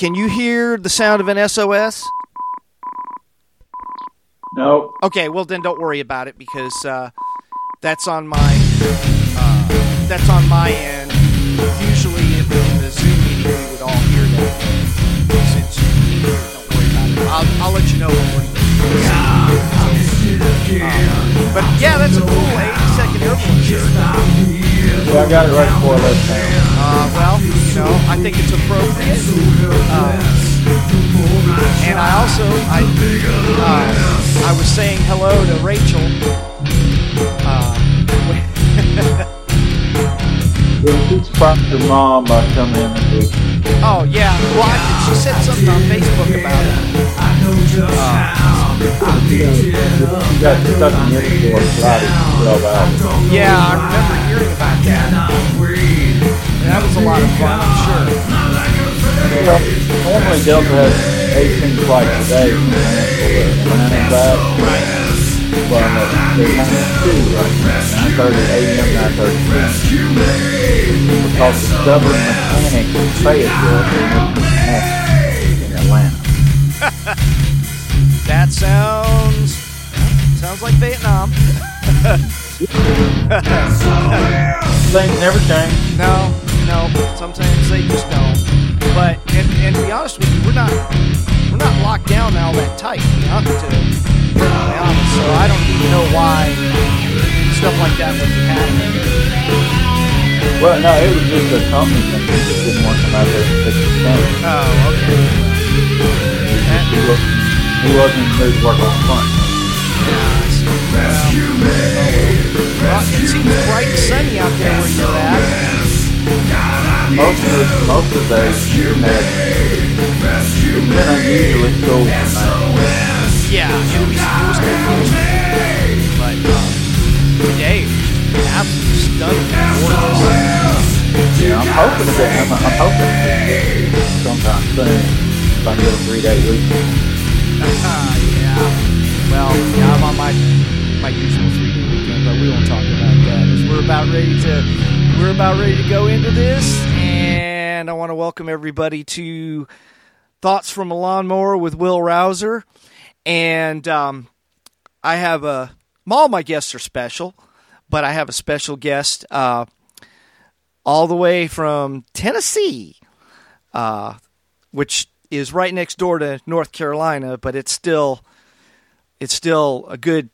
can you hear the sound of an SOS? No. Okay, well then don't worry about it because uh, that's on my uh, that's on my end. Usually in the, in the Zoom meeting we would all hear that. Since you can hear it, don't worry about it. I'll, I'll let you know when we're. Um, but yeah, that's a cool 80 second airborne. Yeah, I got it right before I left town. Uh, well, you know, I think it's appropriate. Uh, and I also, I, uh, I was saying hello to Rachel. Uh, Yeah, she surprised mom by coming in and do oh yeah, well, I, she said something on Facebook about it. She got stuck in the airport Friday for 12 hours. Yeah, I remember hearing about that. Was a lot of fun, I'm sure. Well, normally Delta has 18 flights a day from Atlanta and back. But uh, they have two right now, 9.30 a.m., 9.30 p.m. Because the stubborn mechanics in Fayetteville it in Atlanta. That sounds sounds like Vietnam. Things never change. No, no. Sometimes they just don't. But and, and to be honest with you, we're not we're not locked down all that tight. Be honest, to be perfectly honest, so I don't even know why stuff like that would be happening. Well, no, it was just a company thing. They just didn't want to come out there and fix the thing. Oh, okay. That- He wasn't, he wasn't in the mood to work on front. well, it seems bright and sunny out there where you're at. Most of most of the days, you had, it's been unusually cold tonight. Yeah, it was, it was confusing. But um, today, absolutely stunning, gorgeous. Yeah, I'm hoping to get, I'm, I'm hoping to get sometime soon. If I get a three-day weekend. Uh, yeah. Well, yeah, I'm on my my usual three day weekend, but we won't talk that. We're about ready to we're about ready to go into this, and I want to welcome everybody to Thoughts from a Lawnmower with Will Rouser, and um, I have a all my guests are special, but I have a special guest uh, all the way from Tennessee, uh, which is right next door to North Carolina, but it's still it's still a good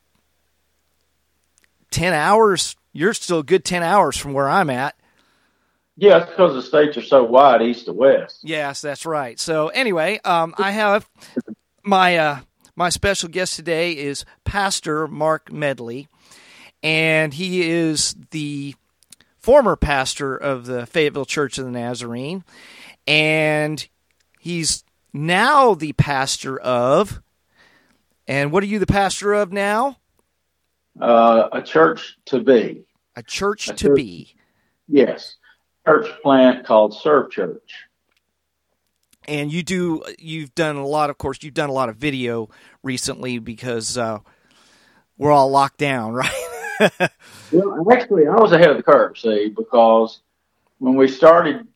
10 hours. You're still a good 10 hours from where I'm at. Yeah, it's because the states are so wide, east to west. Yes, that's right. So anyway, um, I have my uh, my special guest today is Pastor Mark Medley, and he is the former pastor of the Fayetteville Church of the Nazarene, and he's now the pastor of. And what are you the pastor of now? Uh, a church to be. A church A to church. be. Yes. Church plant called Serve Church. and you do you've done a lot of course you've done a lot of video recently because uh, we're all locked down right Well, actually, I was ahead of the curve, see, because when we started,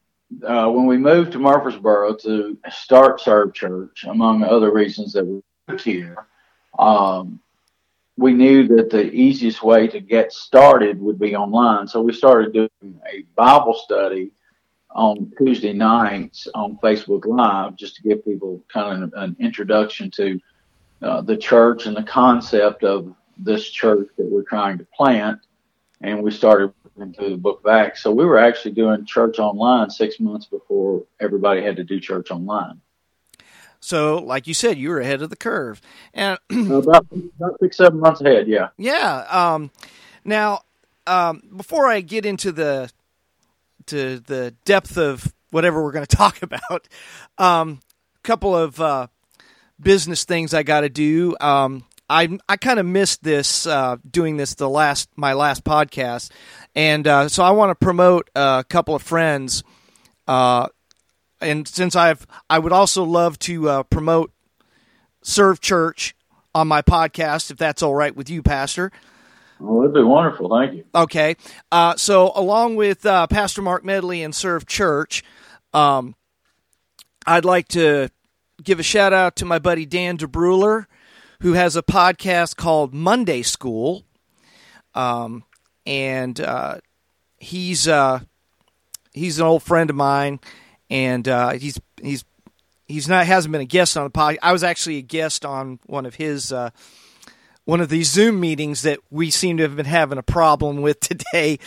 uh, when we moved to Murfreesboro to start Serve Church, among other reasons that we moved here, um, we knew that the easiest way to get started would be online. So we started doing a Bible study on Tuesday nights on Facebook Live just to give people kind of an introduction to uh, the church and the concept of this church that we're trying to plant. And we started through the book of Acts. So we were actually doing church online six months before everybody had to do church online. So like you said you were ahead of the curve and about, about six, seven months ahead, yeah. yeah um, now um, before i get into the to the depth of whatever we're going to talk about um, a couple of uh, business things i got to do um, I I kind of missed this uh, doing this the last my last podcast, and uh, so I want to promote a couple of friends. Uh, and since I've I would also love to uh, promote Serve Church on my podcast, if that's all right with you, Pastor. Well, it'd be wonderful. Thank you. Okay. Uh, so, along with uh, Pastor Mark Medley and Serve Church, um, I'd like to give a shout out to my buddy Dan DeBruler, who has a podcast called Monday School. Um, and uh, he's uh, he's an old friend of mine, and uh, he's he's he's not hasn't been a guest on the pod. I was actually a guest on one of his uh, one of these Zoom meetings that we seem to have been having a problem with today.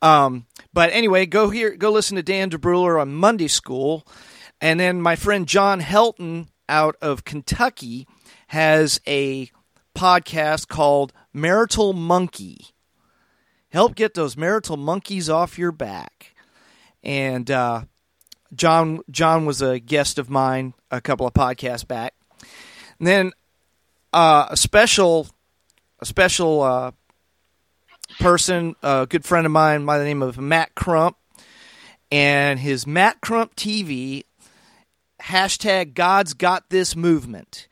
Um, but anyway, go here, go listen to Dan DeBruler on Monday School, and then my friend John Helton out of Kentucky has a podcast called Marital Monkey. Help get those marital monkeys off your back. And uh, John John was a guest of mine a couple of podcasts back. And then uh, a special a special uh, person, a good friend of mine by the name of Matt Crump, and his Matt Crump TV hashtag God's Got This movement,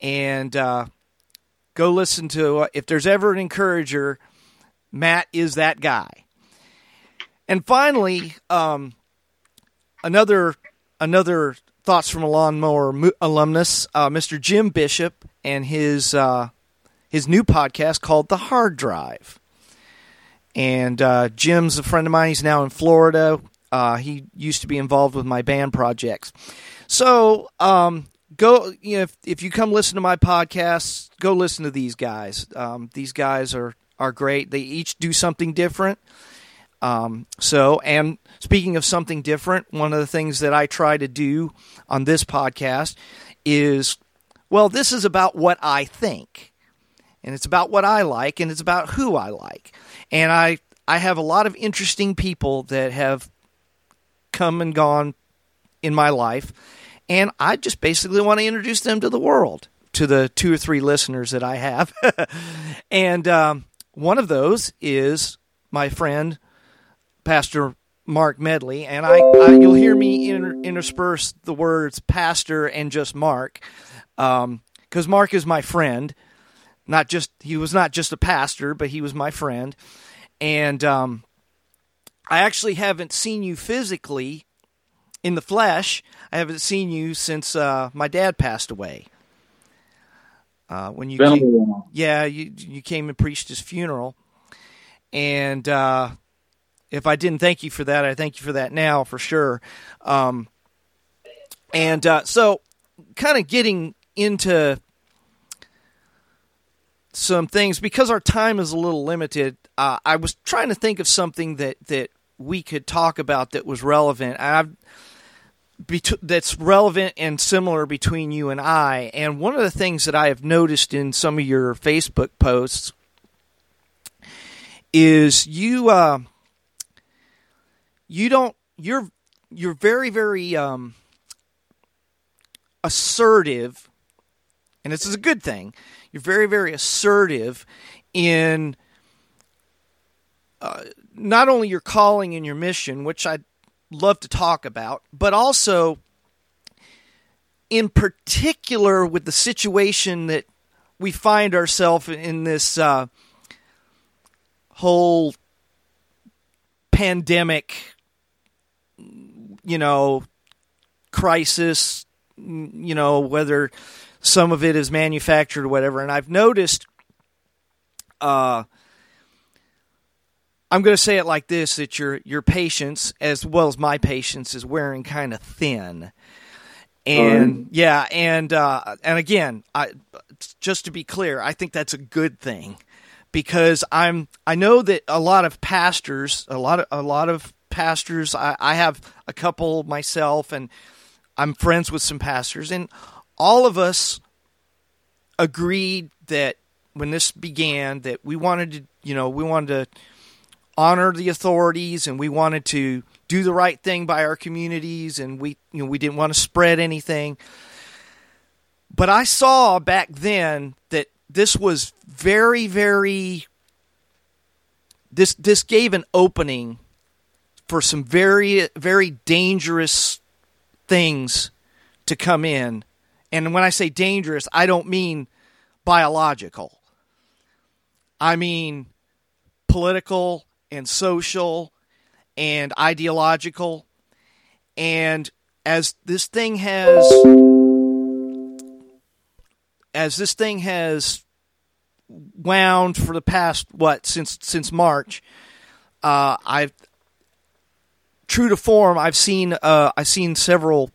and uh, go listen to uh, if there's ever an encourager, Matt is that guy. And finally, um, another another thoughts from a lawnmower alumnus, uh, Mr. Jim Bishop, and his uh, his new podcast called The Hard Drive. And uh, Jim's a friend of mine. He's now in Florida. Uh, he used to be involved with my band projects. So um, go, you know, if, if you come listen to my podcast, go listen to these guys. Um, these guys are are great. They each do something different. Um, so, and speaking of something different, one of the things that I try to do on this podcast is, well, this is about what I think, and it's about what I like, and it's about who I like. And I I have a lot of interesting people that have come and gone in my life, and I just basically want to introduce them to the world, to the two or three listeners that I have. and um, one of those is my friend, Pastor Mark Medley, and I, I you'll hear me inter- intersperse the words pastor and just Mark, because um, Mark is my friend. Not just he was not just a pastor, but he was my friend, and um, I actually haven't seen you physically in the flesh. I haven't seen you since uh, my dad passed away. Uh, when you came, yeah, you you came and preached his funeral, and uh, if I didn't thank you for that, I thank you for that now for sure. Um, and uh, so, kind of getting into some things because our time is a little limited. Uh, I was trying to think of something that that we could talk about that was relevant. I've that's relevant and similar between you and I. And one of the things that I have noticed in some of your Facebook posts is you uh, you don't you're you're very very um, assertive, and this is a good thing. You're very very assertive in uh, not only your calling and your mission, which I'd love to talk about, but also in particular with the situation that we find ourselves in this uh, whole pandemic, you know, crisis, you know, whether some of it is manufactured or whatever. And I've noticed uh, I'm going to say it like this: that your your patience, as well as my patience, is wearing kind of thin. And right. yeah, and uh, and again, I just to be clear, I think that's a good thing because I'm I know that a lot of pastors, a lot of a lot of pastors, I, I have a couple myself, and I'm friends with some pastors, and all of us agreed that when this began that we wanted to, you know, we wanted to honor the authorities and we wanted to do the right thing by our communities and we you know we didn't want to spread anything. But i saw back then that this was very very this this gave an opening for some very very dangerous things to come in and when i say dangerous i don't mean biological i mean political and social and ideological. And as this thing has as this thing has wound for the past what since since March, uh, I've true to form. I've seen uh, I've seen several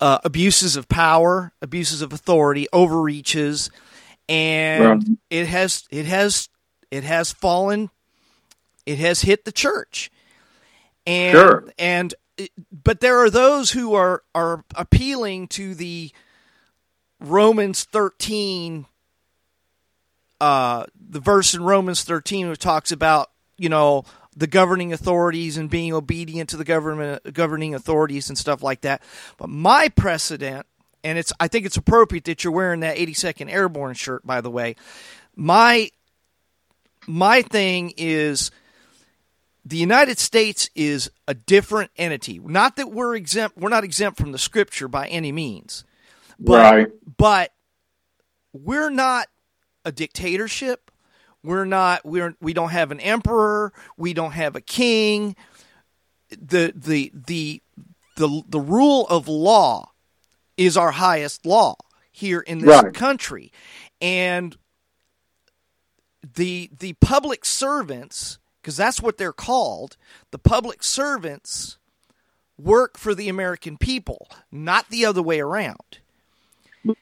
uh, abuses of power, abuses of authority, overreaches, and it has it has it has fallen. It has hit the church, and sure. and but there are those who are are appealing to the Romans thirteen, uh, the verse in Romans thirteen which talks about you know the governing authorities and being obedient to the government governing authorities and stuff like that. But my precedent, and it's I think it's appropriate that you're wearing that 82nd Airborne shirt, by the way. My my thing is the United States is a different entity. Not that we're exempt we're not exempt from the scripture by any means. But right. but we're not a dictatorship. We're not we're we don't have an emperor, we don't have a king. The the the the the rule of law is our highest law here in this right. country. And the the public servants because that's what they're called, the public servants work for the American people, not the other way around.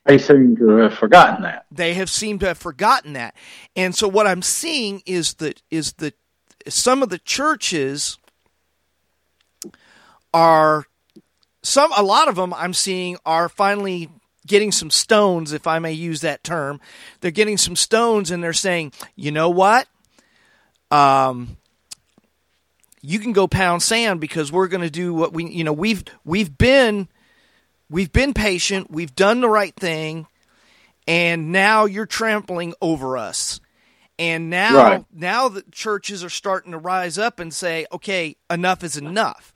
They seem to have forgotten that. They have seemed to have forgotten that. And so what I'm seeing is that is that some of the churches are some a lot of them I'm seeing are finally getting some stones if I may use that term. They're getting some stones and they're saying, "You know what? Um you can go pound sand because we're going to do what we you know we've we've been We've been patient, we've done the right thing, and now you're trampling over us. And now right. now the churches are starting to rise up and say, "Okay, enough is enough."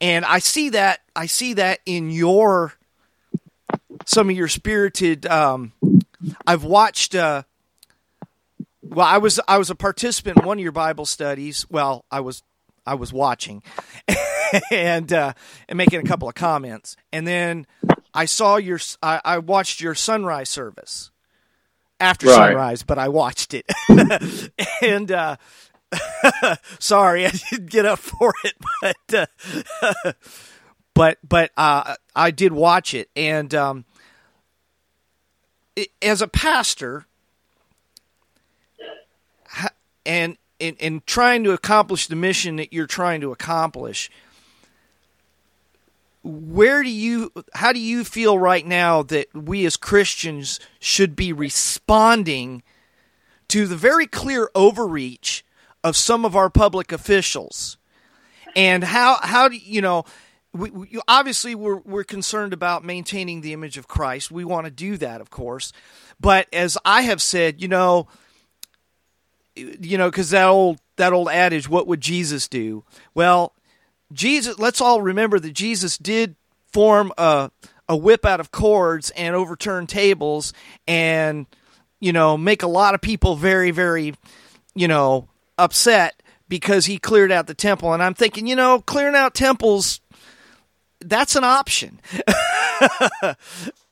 And I see that I see that in your some of your spirited um, I've watched uh, well, I was I was a participant in one of your Bible studies. Well, I was I was watching and uh, and making a couple of comments, and then I saw your I, I watched your sunrise service after right. sunrise, but I watched it, and uh, sorry I didn't get up for it, but uh, but but uh, I did watch it, and um, it, as a pastor, and in, in trying to accomplish the mission that you're trying to accomplish, where do you how do you feel right now that we as Christians should be responding to the very clear overreach of some of our public officials? And how how do you know we, we, obviously we're we're concerned about maintaining the image of Christ. We want to do that, of course. But as I have said, you know, you know, because that old that old adage, "What would Jesus do?" Well, Jesus. Let's all remember that Jesus did form a a whip out of cords and overturn tables and you know make a lot of people very very you know upset because he cleared out the temple and i'm thinking you know clearing out temples that's an option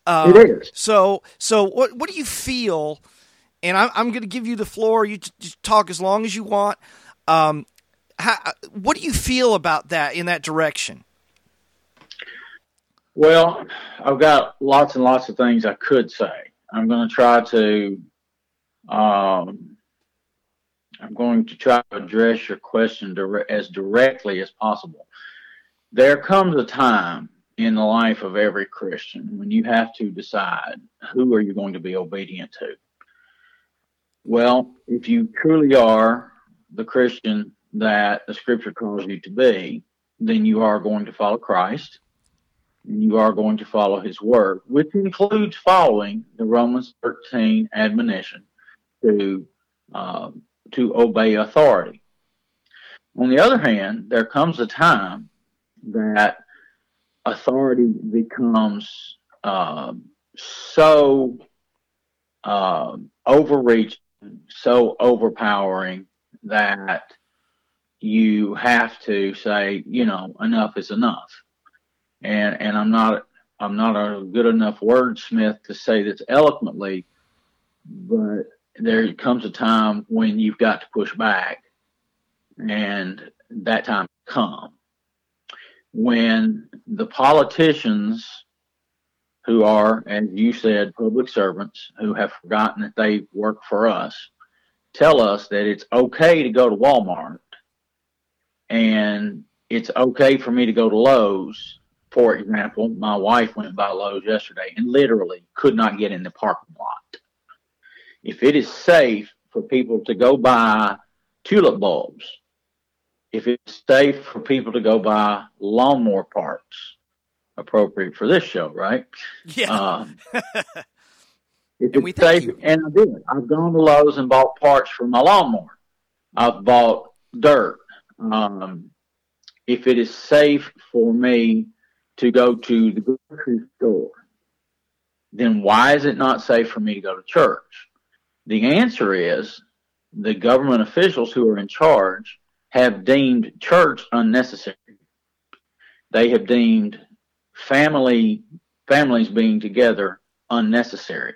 um, it is so so what what do you feel and I'm, I'm going to give you the floor. You just talk as long as you want. Um, how, what do you feel about that in that direction? Well, I've got lots and lots of things I could say. I'm going to try to. Um, I'm going to try to address your question dire- as directly as possible. There comes a time in the life of every Christian when you have to decide who are you going to be obedient to. Well, if you truly are the Christian that the scripture calls you to be, then you are going to follow Christ. And you are going to follow his word, which includes following the Romans 13 admonition to, uh, to obey authority. On the other hand, there comes a time that authority becomes uh, so uh, overreaching so overpowering that you have to say, you know, enough is enough. And and I'm not I'm not a good enough wordsmith to say this eloquently, but there comes a time when you've got to push back, and that time come when the politicians who are, as you said, public servants who have forgotten that they work for us tell us that it's okay to go to Walmart and it's okay for me to go to Lowe's. For example, my wife went by Lowe's yesterday and literally could not get in the parking lot. If it is safe for people to go buy tulip bulbs, if it's safe for people to go buy lawnmower parts, appropriate for this show, right? Yeah. Um, And we safe, you. and I did. I've gone to Lowe's and bought parts for my lawnmower. I've bought dirt. Um, if it is safe for me to go to the grocery store, then why is it not safe for me to go to church? The answer is the government officials who are in charge have deemed church unnecessary. They have deemed family families being together unnecessary.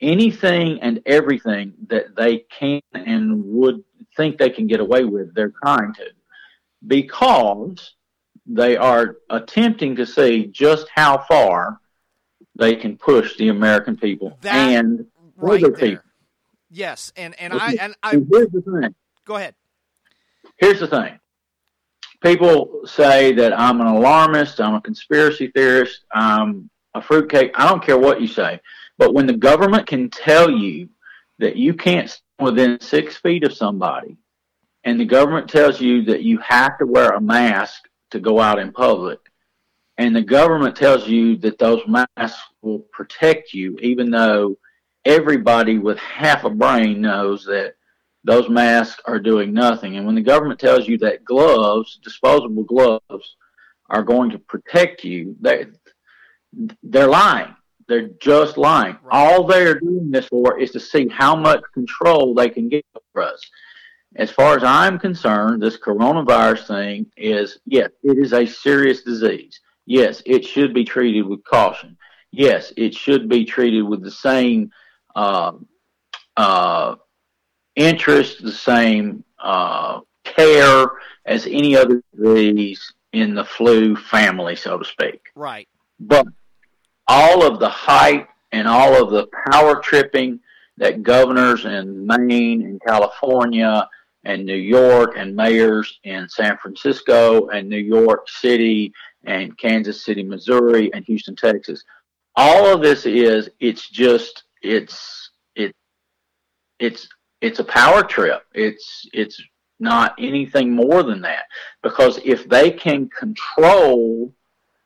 Anything and everything that they can and would think they can get away with, they're trying to, because they are attempting to see just how far they can push the American people That and right other there. people. Yes, and and I and I here's the thing. go ahead. here's the thing. People say that I'm an alarmist, I'm a conspiracy theorist, I'm a fruitcake. I don't care what you say. But when the government can tell you that you can't stand within six feet of somebody, and the government tells you that you have to wear a mask to go out in public, and the government tells you that those masks will protect you, even though everybody with half a brain knows that those masks are doing nothing. And when the government tells you that gloves, disposable gloves, are going to protect you, they they're lying. They're just lying. Right. All they are doing this for is to see how much control they can get over us. As far as I'm concerned, this coronavirus thing is yes, it is a serious disease. Yes, it should be treated with caution. Yes, it should be treated with the same uh, uh, interest, the same uh, care as any other disease in the flu family, so to speak. Right. But all of the hype and all of the power tripping that governors in Maine and California and New York and mayors in San Francisco and New York City and Kansas City, Missouri and Houston, Texas. All of this is it's just it's it it's it's a power trip. It's it's not anything more than that. Because if they can control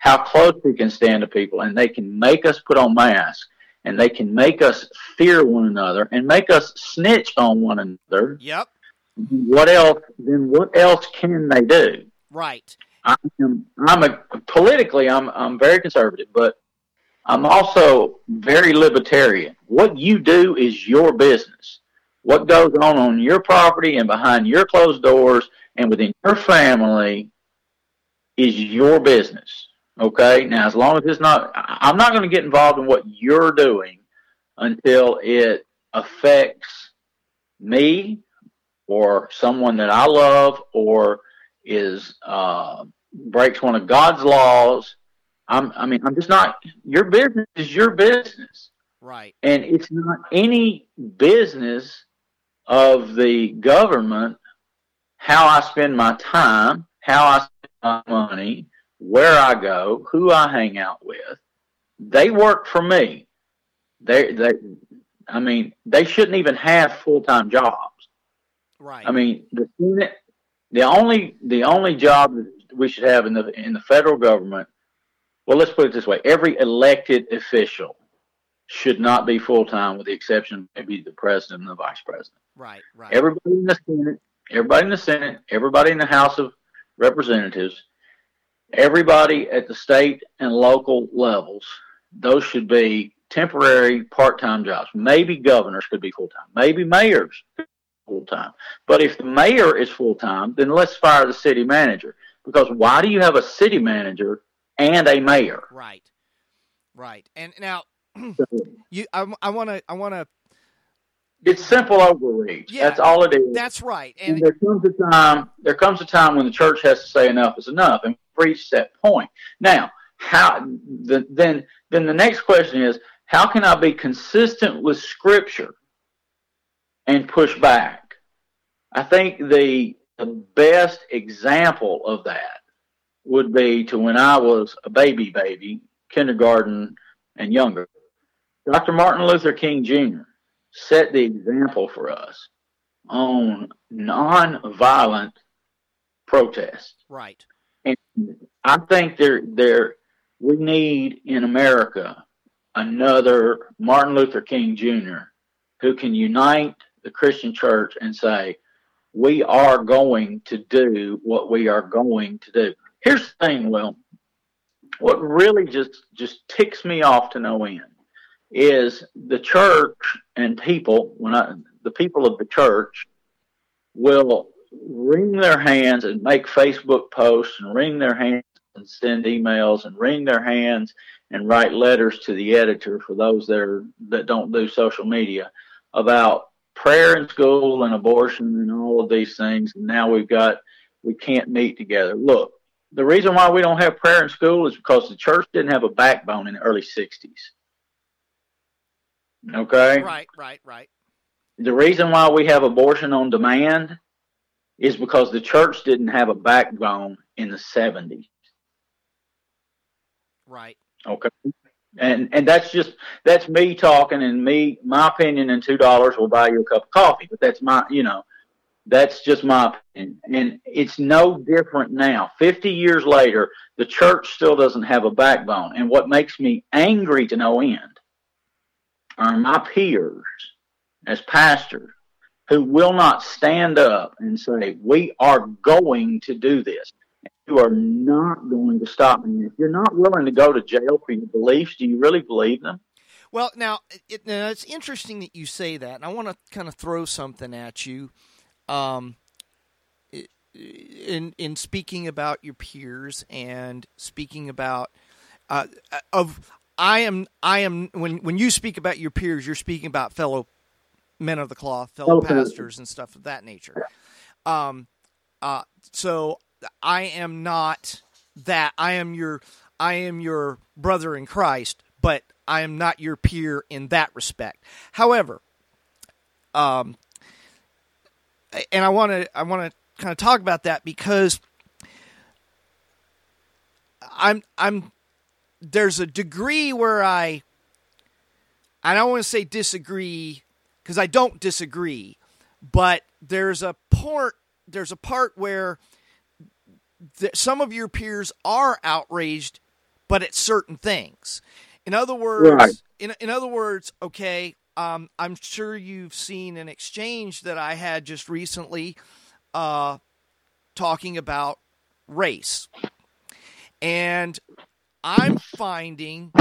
how close we can stand to people and they can make us put on masks and they can make us fear one another and make us snitch on one another, Yep. what else then what else can they do? Right. I'm, I'm a politically I'm I'm very conservative, but I'm also very libertarian. What you do is your business. What goes on on your property and behind your closed doors and within your family is your business. Okay? Now, as long as it's not, I'm not going to get involved in what you're doing until it affects me or someone that I love or is uh, breaks one of God's laws. I'm, I mean, I'm just not. Your business is your business, Right. and it's not any business of the government how I spend my time, how I spend my money, where I go, who I hang out with. They work for me. They, they, I mean, they shouldn't even have full time jobs. Right. I mean, the Senate, the only the only job that we should have in the in the federal government. Well, let's put it this way: every elected official should not be full time, with the exception of maybe the president and the vice president. right. Right. Everybody in the Senate, everybody in the Senate, everybody in the House of Representatives, everybody at the state and local levels, those should be temporary part time jobs. Maybe governors could be full time. Maybe mayors full full time. But if the mayor is full time, then let's fire the city manager. Because why do you have a city manager and a mayor? Right, right. And now, you, I want to, I want to. It's simple overreach. Yeah, that's all it is. That's right. And, and, there comes a time. There comes a time when the church has to say enough is enough and reach that point. Now, how? The, then, then the next question is, how can I be consistent with Scripture and push back? I think the the best example of that would be to when I was a baby baby, kindergarten and younger. Dr. Martin Luther King Jr. set the example for us on nonviolent protest. Right. And I think there there we need in America another Martin Luther King Jr. who can unite the Christian church and say, we are going to do what we are going to do. Here's the thing, Will. What really just just ticks me off to no end is the church and people when I the people of the church will wring their hands and make Facebook posts and wring their hands and send emails and wring their hands and write letters to the editor for those that are that don't do social media about prayer in school and abortion and all of these things. And now we've got we can't meet together. Look, the reason why we don't have prayer in school is because the church didn't have a backbone in the early '60s. Okay. Right. Right. Right. The reason why we have abortion on demand is because the church didn't have a backbone in the 70s. Right. Okay. And and that's just that's me talking and me my opinion and two dollars will buy you a cup of coffee. But that's my you know, that's just my opinion. And it's no different now. Fifty years later, the church still doesn't have a backbone. And what makes me angry to no end are my peers as pastors who will not stand up and say, We are going to do this you are not going to stop me. If you're not willing to go to jail for your beliefs, do you really believe them? Well, now, it, now it's interesting that you say that, and I want to kind of throw something at you. Um, in in speaking about your peers and speaking about uh, of I am I am when when you speak about your peers, you're speaking about fellow men of the cloth, fellow okay. pastors, and stuff of that nature. Um, uh, so I am not that. I am your I am your brother in Christ, but I am not your peer in that respect. However, um, and I want to I want to kind of talk about that because I'm I'm there's a degree where I I don't want to say disagree because I don't disagree, but there's a part there's a part where that some of your peers are outraged, but at certain things. In other words, right. in in other words, okay, um, I'm sure you've seen an exchange that I had just recently, uh, talking about race, and I'm finding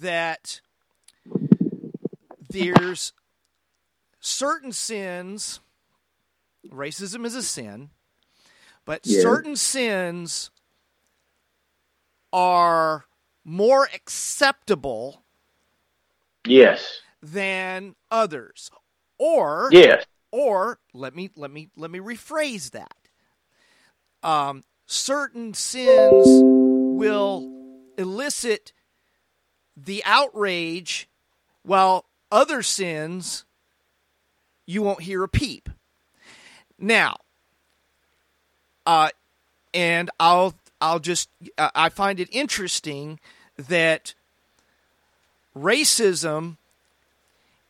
that there's certain sins. Racism is a sin but yeah. certain sins are more acceptable yes than others or yes or let me let me let me rephrase that um, certain sins will elicit the outrage while other sins you won't hear a peep now uh, and I'll I'll just uh, I find it interesting that racism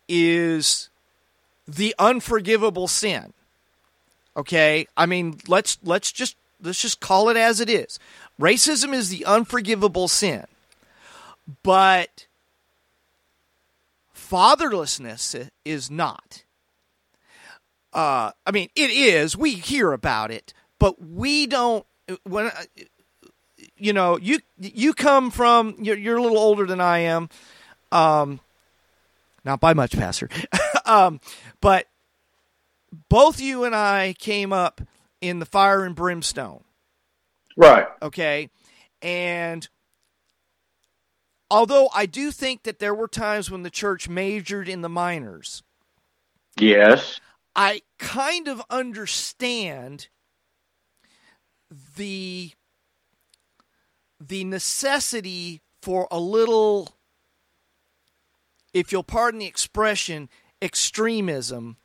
is the unforgivable sin. Okay? I mean, let's let's just let's just call it as it is. Racism is the unforgivable sin. But fatherlessness is not. Uh, I mean, it is. We hear about it, but we don't when you know you you come from you're, you're a little older than I am, um, not by much, Pastor, um, but both you and I came up in the fire and brimstone. Right. Okay. And although I do think that there were times when the church majored in the minors, Yes. I kind of understand the the necessity for a little if you'll pardon the expression extremism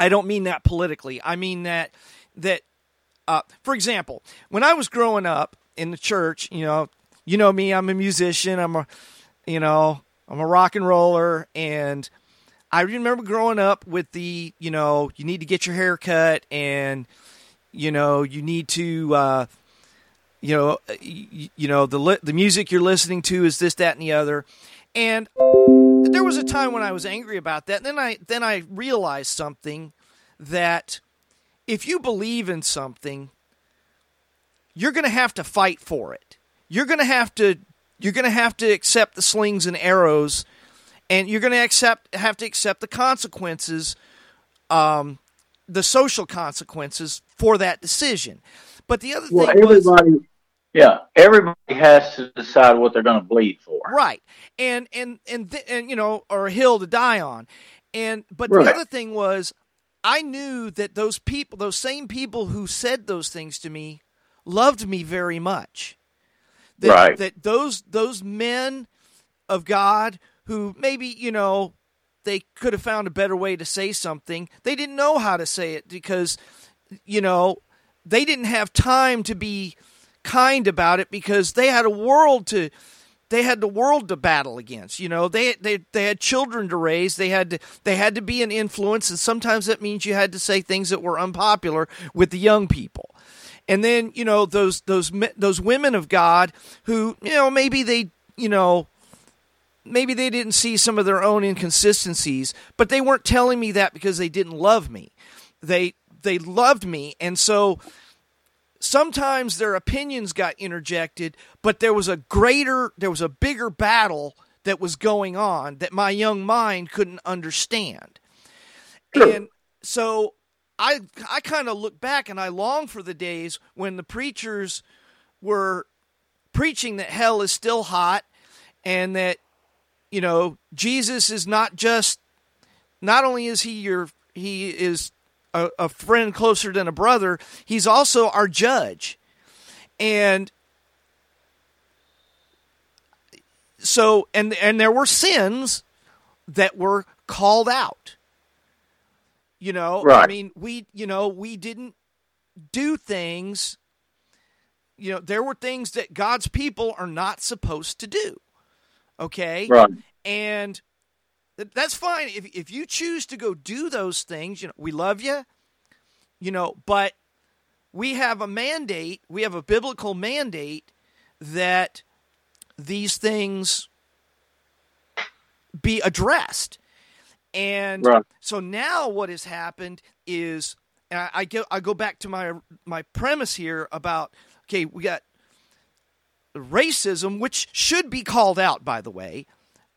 I don't mean that politically. I mean that that uh, for example when I was growing up in the church you know you know me I'm a musician I'm a you know I'm a rock and roller and I remember growing up with the, you know, you need to get your hair cut and, you know, you need to, uh, you know, you, you know the the music you're listening to is this, that, and the other, and there was a time when I was angry about that. Then I then I realized something that if you believe in something, you're going to have to fight for it. You're going to have to you're going to have to accept the slings and arrows and you're going to accept have to accept the consequences um, the social consequences for that decision but the other Well, thing was everybody, yeah, everybody has to decide what they're going to bleed for. right and and and th- and you know or a hill to die on and but Right. the other thing was i knew that those people those same people who said those things to me loved me very much that, Right. that those those men of god who maybe you know they could have found a better way to say something they didn't know how to say it because you know they didn't have time to be kind about it because they had a world to they had the world to battle against you know? They they they had children to raise. They had to they had to be an influence and sometimes that means you had to say things that were unpopular with the young people. And then you know those those those women of god who you know maybe they you know maybe they didn't see some of their own inconsistencies but they weren't telling me that because they didn't love me. They they loved me and so sometimes their opinions got interjected but there was a greater there was a bigger battle that was going on that my young mind couldn't understand. And so i i kind of look back and i long for the days when the preachers were preaching that hell is still hot and that you know jesus is not just not only is he your he is a, a friend closer than a brother he's also our judge. And so and and there were sins that were called out. You know i mean we you know we didn't do things you know there were things that god's people are not supposed to do. Okay? Right. and that's fine if if you choose to go do those things you know we love you you know but we have a mandate we have a biblical mandate that these things be addressed and Right. so now what has happened is and I, I go I go back to my my premise here about okay we got racism which should be called out by the way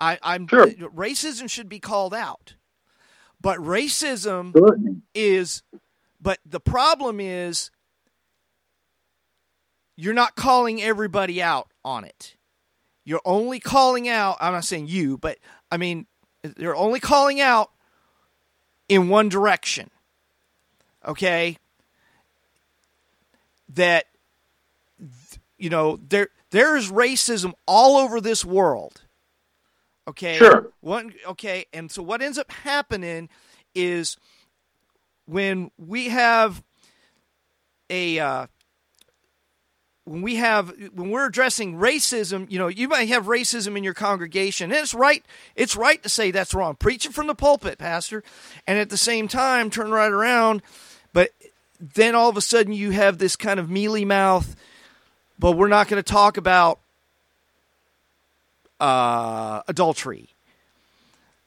I, I'm Sure. racism should be called out but racism Certainly. is but the problem is you're not calling everybody out on it you're only calling out i'm not saying you but i mean you're only calling out in one direction okay that you know there there's racism all over this world okay Sure. one okay and so what ends up happening is when we have a uh, when we have when we're addressing racism, you know, you might have racism in your congregation, and it's right. It's right to say that's wrong. Preach it from the pulpit, pastor, and at the same time turn right around. But then all of a sudden you have this kind of mealy mouth. But we're not going to talk about uh, adultery,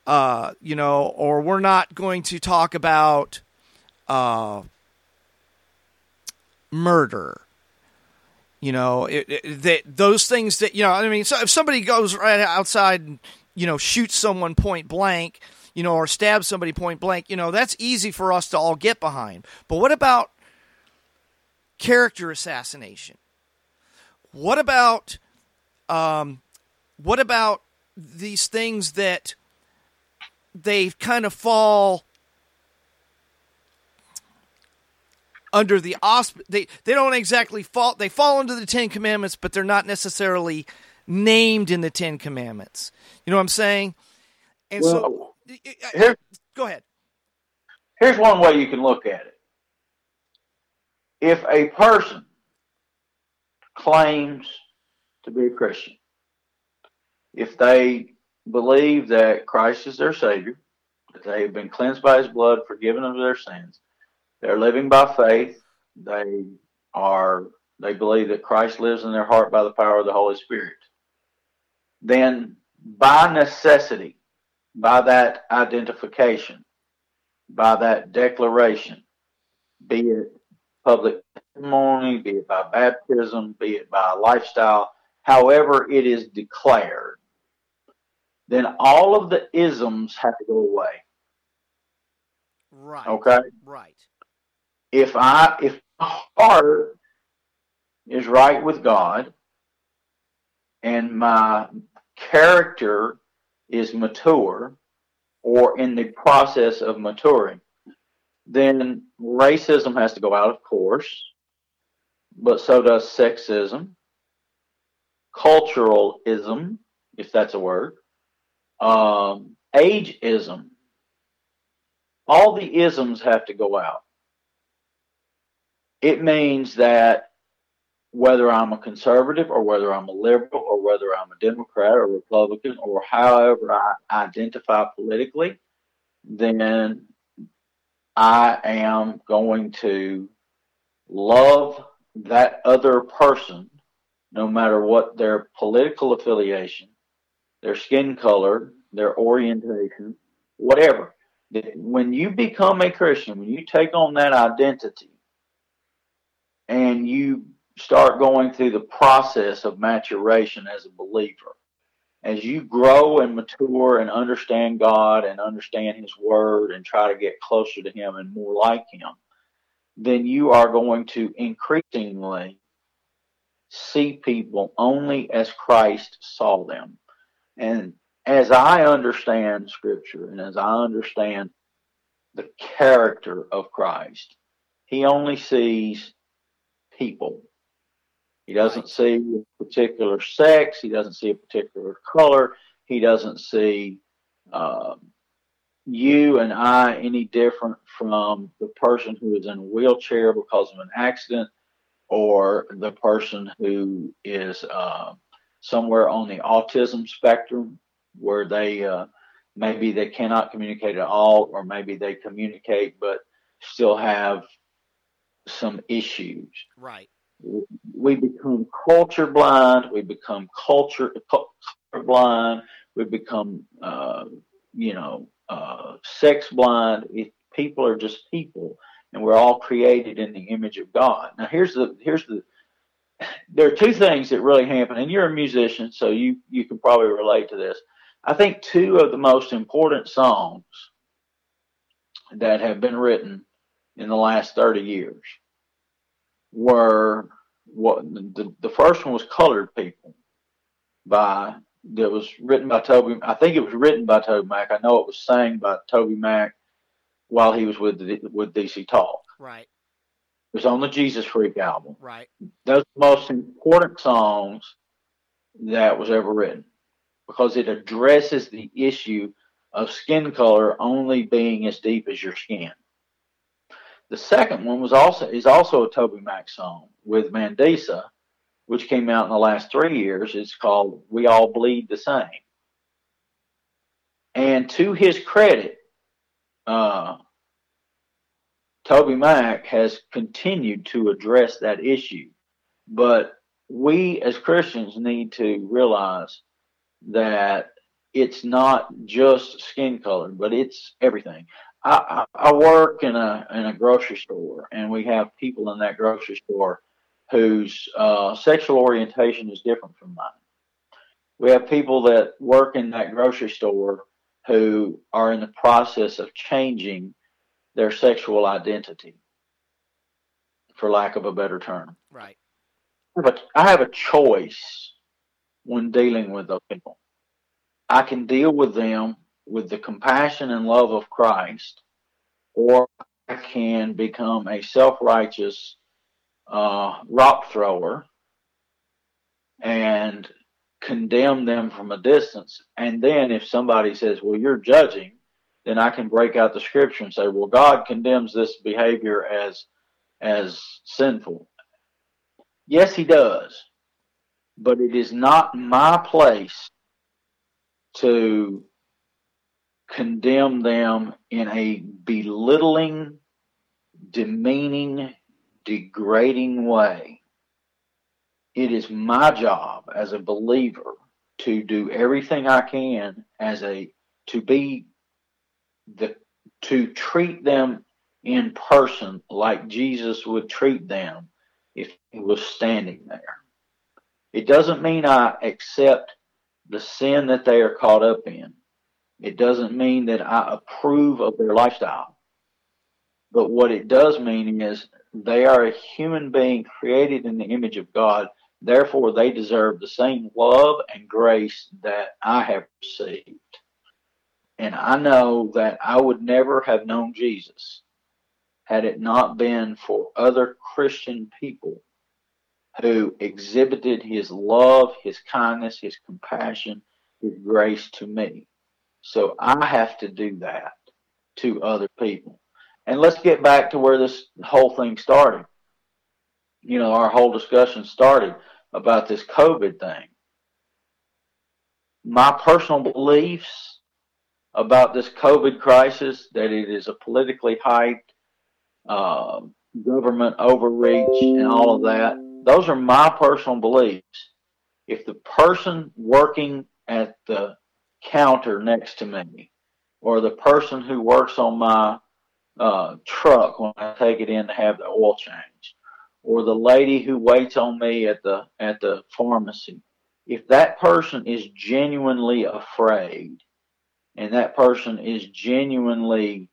uh, you know, or we're not going to talk about uh, murder. You know, it, it, that those things that you know. I mean, so if somebody goes right outside and you know shoots someone point blank, you know, or stabs somebody point blank, you know, that's easy for us to all get behind. But what about character assassination? What about um, what about these things that they kind of fall under the ausp they they don't exactly fall they fall under the 10 commandments but they're not necessarily named in the 10 commandments. You know what i'm saying? And well, so here, go ahead. Here's one way you can look at it. If a person claims to be a christian if they believe that christ is their savior that they have been cleansed by his blood forgiven of their sins they're living by faith. They are they believe that Christ lives in their heart by the power of the Holy Spirit. Then by necessity, by that identification, by that declaration, be it public testimony, be it by baptism, be it by lifestyle, however it is declared, then all of the isms have to go away. Right. Okay. Right if I if my heart is right with God and my character is mature or in the process of maturing, then racism has to go out, of course, but so does sexism, culturalism, if that's a word, um, ageism. All the isms have to go out it means that whether I'm a conservative or whether I'm a liberal or whether I'm a Democrat or Republican or however I identify politically, then I am going to love that other person no matter what their political affiliation, their skin color, their orientation, whatever. When you become a Christian, when you take on that identity, and you start going through the process of maturation as a believer. As you grow and mature and understand God and understand His Word and try to get closer to Him and more like Him, then you are going to increasingly see people only as Christ saw them. And as I understand Scripture and as I understand the character of Christ, He only sees people. He doesn't see a particular sex. He doesn't see a particular color. He doesn't see uh, you and I any different from the person who is in a wheelchair because of an accident or the person who is uh, somewhere on the autism spectrum where they uh, maybe they cannot communicate at all or maybe they communicate but still have some issues. Right. We become culture blind. We become culture, culture blind. We become, uh, you know, uh, sex blind. If people are just people, and we're all created in the image of God. Now, here's the here's the there are two things that really happen, and you're a musician, so you you can probably relate to this. I think two of the most important songs that have been written in the last 30 years were what the, the first one was Colored People by that was written by Toby. I think it was written by Toby Mac. I know it was sang by Toby Mac while he was with the, with DC Talk. Right. It was on the Jesus Freak album. Right. Those most important songs that was ever written because it addresses the issue of skin color only being as deep as your skin. The second one was also is also a Toby Mac song with Mandisa, which came out in the last three years. It's called "We All Bleed the Same." And to his credit, uh, Toby Mac has continued to address that issue. But we as Christians need to realize that it's not just skin color, but it's everything. I, I work in a in a grocery store, and we have people in that grocery store whose uh, sexual orientation is different from mine. We have people that work in that grocery store who are in the process of changing their sexual identity, for lack of a better term. Right. But I have a choice when dealing with those people. I can deal with them with the compassion and love of Christ, or I can become a self righteous uh, rock thrower and condemn them from a distance. And then if somebody says, well, you're judging, then I can break out the scripture and say, well, God condemns this behavior as, as sinful. Yes, he does. But it is not my place to condemn them in a belittling, demeaning, degrading way. It is my job as a believer to do everything I can as a to be the to treat them in person like Jesus would treat them if he was standing there. It doesn't mean I accept the sin that they are caught up in. It doesn't mean that I approve of their lifestyle. But what it does mean is they are a human being created in the image of God. Therefore, they deserve the same love and grace that I have received. And I know that I would never have known Jesus had it not been for other Christian people who exhibited his love, his kindness, his compassion, his grace to me. So I have to do that to other people. And let's get back to where this whole thing started. You know, our whole discussion started about this COVID thing. My personal beliefs about this COVID crisis that it is a politically hyped uh, government overreach and all of that those are my personal beliefs. If the person working at the counter next to me, or the person who works on my uh, truck when I take it in to have the oil change, or the lady who waits on me at the at the pharmacy, if that person is genuinely afraid, and that person is genuinely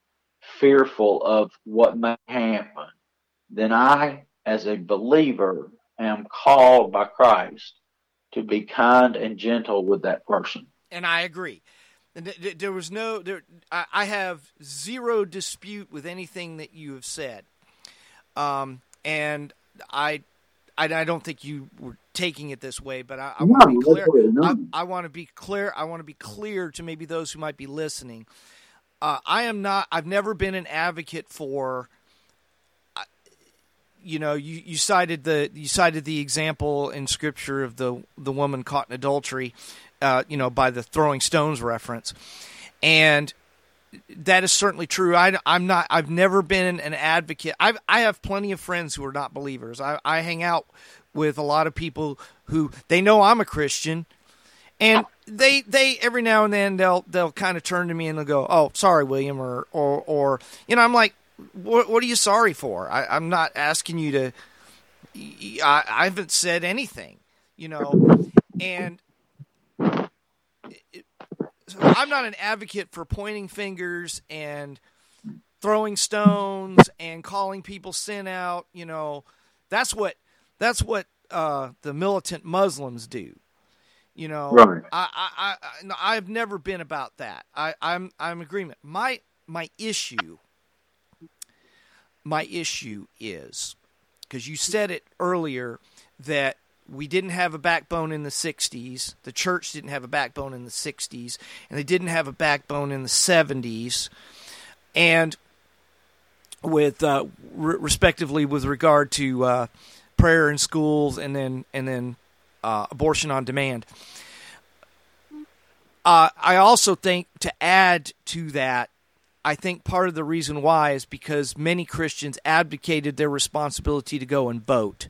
fearful of what may happen, then I, as a believer, am called by Christ to be kind and gentle with that person. And I agree. There was no, there, I have zero dispute with anything that you have said. Um, and I, I, don't think you were taking it this way, but I, I want to be clear. I, I want to be clear. I want to be clear to maybe those who might be listening. Uh, I am not. I've never been an advocate for you know, you, you cited the you cited the example in scripture of the the woman caught in adultery, uh, you know, by the throwing stones reference, and that is certainly true. I, am not. I've never been an advocate. I've, I have plenty of friends who are not believers. I, I hang out with a lot of people who they know I'm a Christian, and they they every now and then they'll they'll kind of turn to me and they'll go, "Oh, sorry, William," or or or you know, I'm like, what, what are you sorry for? I, am not asking you to. I, I haven't said anything, you know, and it, so I'm not an advocate for pointing fingers and throwing stones and calling people sin out. You know, that's what that's what uh, the militant Muslims do. You know, right. I, I, I, I've never been about that. I, I'm, I'm agreement. My, my issue my issue is because you said it earlier that we didn't have a backbone in the 60s, the church didn't have a backbone in the 60s, and they didn't have a backbone in the 70s. And with uh, re- respectively with regard to uh, prayer in schools and then and then uh, abortion on demand. Uh, I also think to add to that I think part of the reason why is because many Christians abdicated their responsibility to go and vote.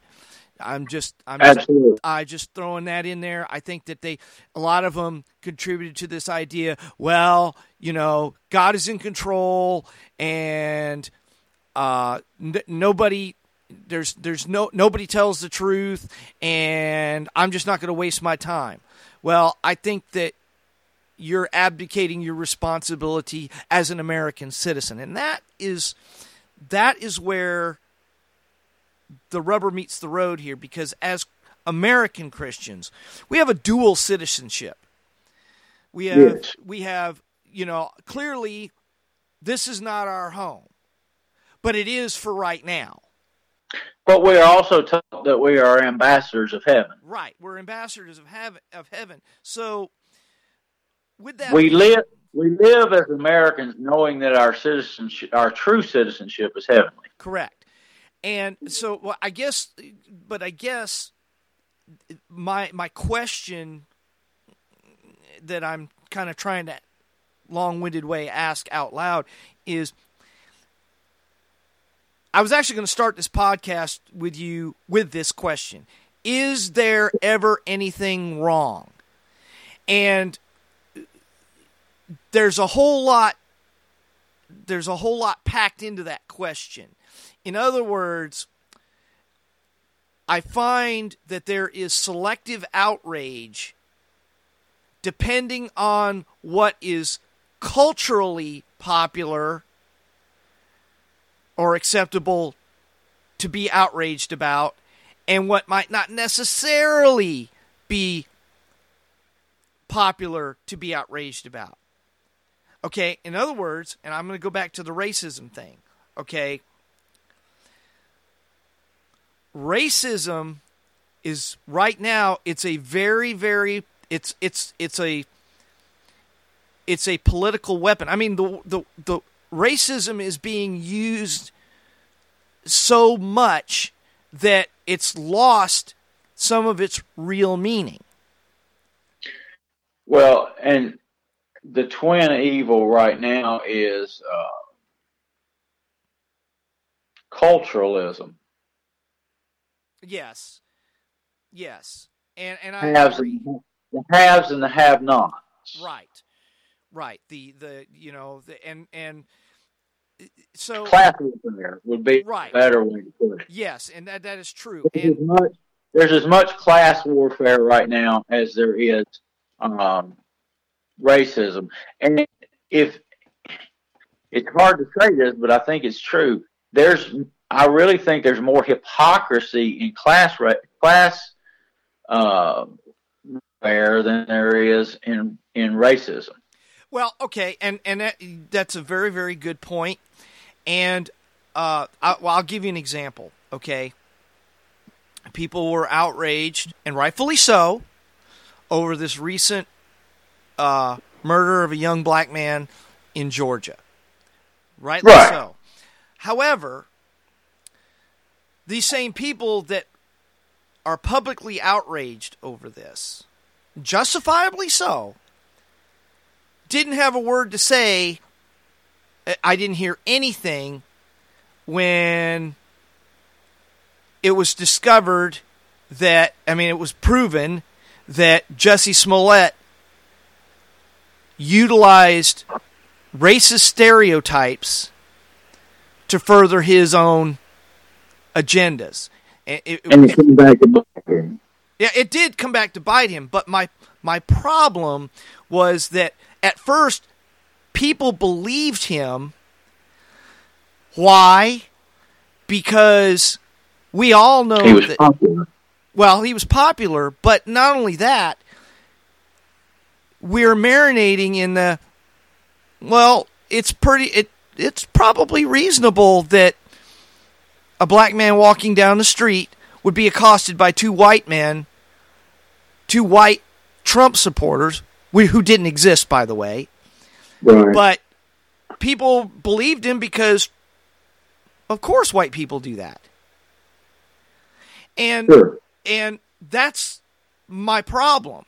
I'm just, I'm just, I just throwing that in there. I think that they, a lot of them contributed to this idea. Well, you know, God is in control, and uh, n- nobody, there's, there's no, nobody tells the truth, and I'm just not going to waste my time. Well, I think that you're abdicating your responsibility as an American citizen. And that is that is where the rubber meets the road here because as American Christians, we have a dual citizenship. We have Yes. we have, you know, clearly this is not our home. But it is for right now. But we are also told that we are ambassadors of heaven. Right. We're ambassadors of heaven of heaven. So with that We live we live as Americans knowing that our citizenship our true citizenship is heavenly. Correct. And so, well, I guess, but I guess my my question that I'm kind of trying to long-winded way ask out loud is I was actually going to start this podcast with you with this question. Is there ever anything wrong? And there's a whole lot there's a whole lot packed into that question. In other words, I find that there is selective outrage depending on what is culturally popular or acceptable to be outraged about and what might not necessarily be popular to be outraged about. Okay, in other words, and I'm going to go back to the racism thing. Okay, racism is right now it's a very very it's it's it's a it's a political weapon. I mean the the the racism is being used so much that it's lost some of its real meaning. Well, and the twin evil right now is uh, culturalism. Yes. Yes. And and I Haves agree. and, the haves and the have-nots. Right. Right. The the you know the and and so Class warfare would be Right. a better way to put it. yes, and that that is true. There's as much, there's as much class warfare right now as there is um, racism. And if it's hard to say this, but I think it's true. There's, I really think there's more hypocrisy in class ra- class uh, warfare than there is in in racism. Well, okay, and and that, that's a very very good point. And uh, I, well, I'll give you an example. Okay, people were outraged, and rightfully so, over this recent uh, murder of a young black man in Georgia. Rightly Right. so. However, these same people that are publicly outraged over this, justifiably so, didn't have a word to say. I- didn't hear anything when it was discovered that, I mean, it was proven that Jesse Smollett utilized racist stereotypes to further his own agendas. It- it- And it came back to bite him. yeah, it did come back to bite him, but my my problem was that at first people believed him. Why? Because we all know He was that popular. well, he was popular, but not only that, we're marinating in the well, it's pretty it it's probably reasonable that a black man walking down the street would be accosted by two white men, two white Trump supporters, we, who didn't exist by the way, Right. but people believed him because of course white people do that. And sure. and that's my problem.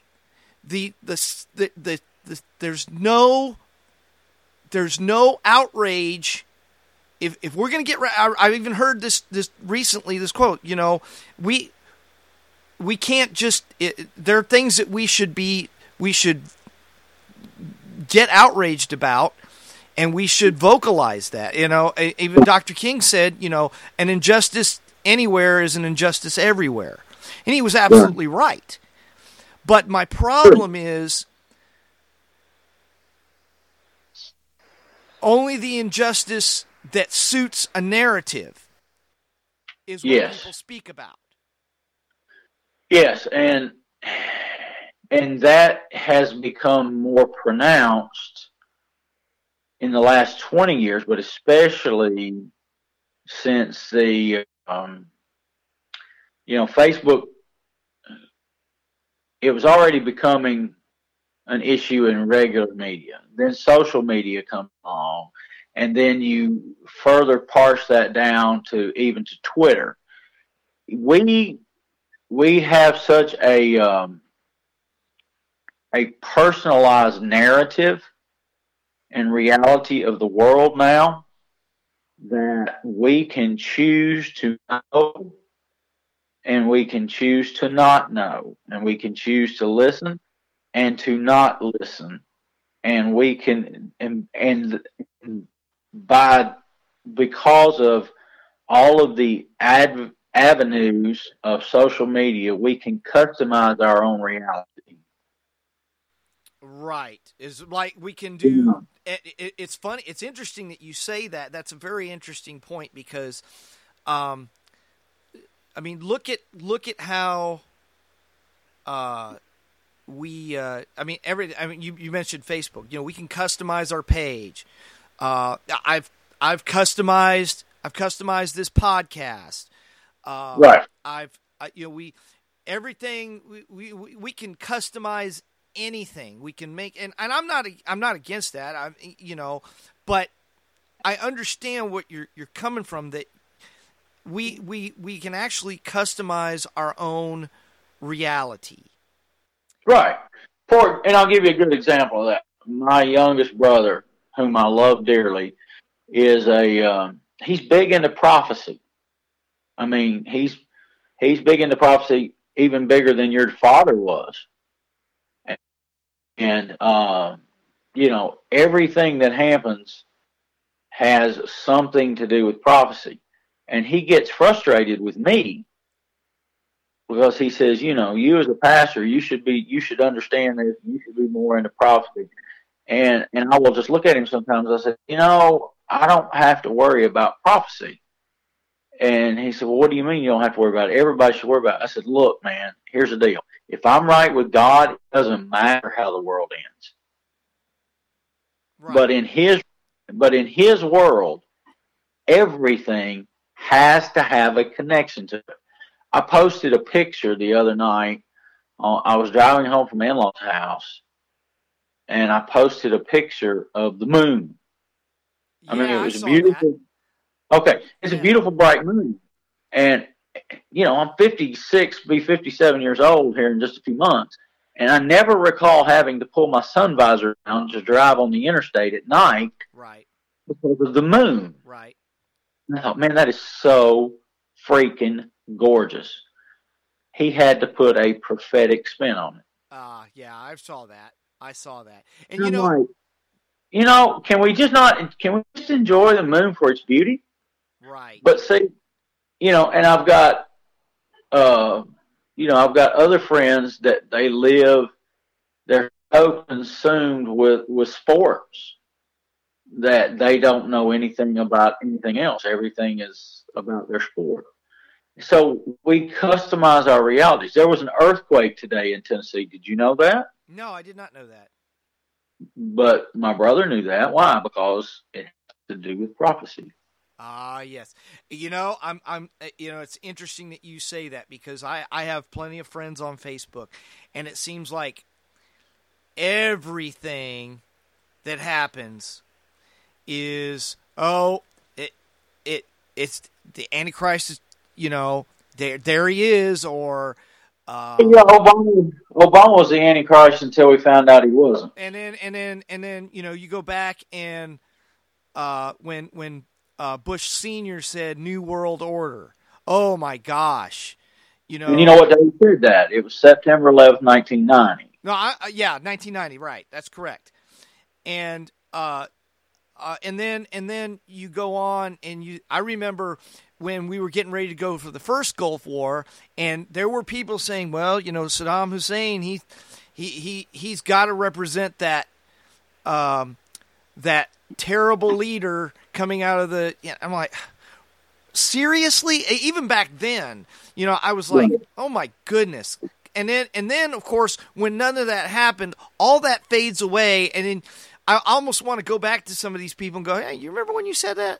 The the the, the, the there's no there's no outrage. If if we're gonna get, I've even heard this this recently. This quote, you know, we we can't just. It, there are things that we should be we should get outraged about and we should vocalize that. You know, even Dr. King said, you know, an injustice anywhere is an injustice everywhere, and he was absolutely right. But my problem is only the injustice that suits a narrative is what Yes. people speak about. Yes, and and that has become more pronounced in the last 20 years, but especially since the um, you know Facebook. It was already becoming an issue in regular media. Then social media comes along, and then you further parse that down to even to Twitter. We we have such a um, a personalized narrative and reality of the world now that we can choose to know and we can choose to not know. And we can choose to listen and to not listen. And we can and, and by because of all of the ad, avenues of social media we can customize our own reality Right. Is like we can do. It, it, it's funny. It's interesting that you say that. That's a very interesting point because, um, I mean, look at look at how, uh, we. Uh, I mean, every. I mean, you you mentioned Facebook. You know, we can customize our page. Uh, I've I've customized. I've customized this podcast. Uh, right I've I, you know we everything we, we we can customize anything. We can make and, and I'm not I'm not against that. I you know but I understand what you're you're coming from that we we we can actually customize our own reality. Right. For and i'll give you a good example of that. My youngest brother whom i love dearly is a um, he's big into prophecy. I mean he's he's big into prophecy even bigger than your father was and uh, you know everything that happens has something to do with prophecy. And he gets frustrated with me because he says you know you as a pastor you should be you should understand this you should be more into prophecy. And and i will just look at him sometimes. I said you know i don't have to worry about prophecy and he said well what do you mean you don't have to worry about it everybody should worry about it i said look man here's the deal if I'm right with God, it doesn't matter how the world ends. right But in his but in his world, everything has to have a connection to it. I posted a picture the other night. Uh, I was driving home from in-law's house, and I posted a picture of the moon. I mean, it was a beautiful. Okay, it's Yeah. a beautiful bright moon, and you know, I'm 56, be 57 years old here in just a few months, and I never recall having to pull my sun visor down to drive on the interstate at night right because of the moon. right I thought, man, that is so freaking gorgeous. He had to put a prophetic spin on it. uh yeah I saw that I saw that and And you know like, you know, can we just not? Can we just enjoy the moon for its beauty? Right But see, you know, and I've got, uh, you know, I've got other friends that they live, they're so consumed with with sports that they don't know anything about anything else. Everything is about their sport. So we customize our realities. There was an earthquake today in Tennessee. Did you know that? no I did not know that But my brother knew that. Why? Because it has to do with prophecy. Ah, yes. You know, I'm, I'm, uh, you know, it's interesting that you say that because I, I have plenty of friends on Facebook, and it seems like everything that happens is oh, it, it, it's the Antichrist is, you know, there, there he is, or, uh, Yeah, Obama, Obama was the Antichrist until we found out he wasn't. and then, and then, and then, you know, you go back and, uh, when, when uh, Bush Senior said New World Order. Oh my gosh, you know. And you know what day he said that? It was September 11th, 1990. No, I, uh, yeah, 1990, right? That's correct. And uh, uh, and then and then you go on and you. I remember when we were getting ready to go for the first Gulf War, and there were people saying, "Well, you know, Saddam Hussein, he he he he's got to represent that." Um, that terrible leader coming out of the. Yeah, I'm like, seriously? Even back then, you know, I was like, oh my goodness. And then, and then, of course, when none of that happened, all that fades away, and then I almost want to go back to some of these people and go, "Hey, you remember when you said that?"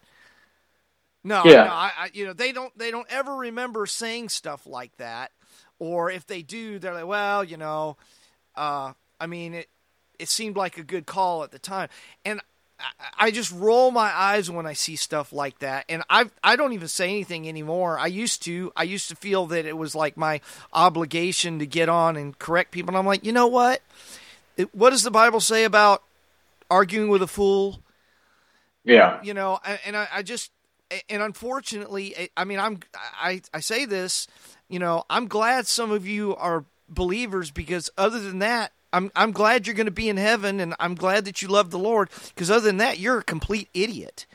No, Yeah. no, I, I, you know, they don't, they don't ever remember saying stuff like that, or if they do, they're like, "Well, you know, uh, I mean, it, it seemed like a good call at the time," and I, just roll my eyes when I see stuff like that, and I, I don't even say anything anymore. I used to, I used to feel that it was like my obligation to get on and correct people, and I'm like, you know what? It, what does the Bible say about arguing with a fool? Yeah. you know and, I, I just and unfortunately I- i mean i'm i i say this you know i'm glad some of you are believers because other than that i'm i'm glad you're going to be in heaven and i'm glad that you love the lord because other than that you're a complete idiot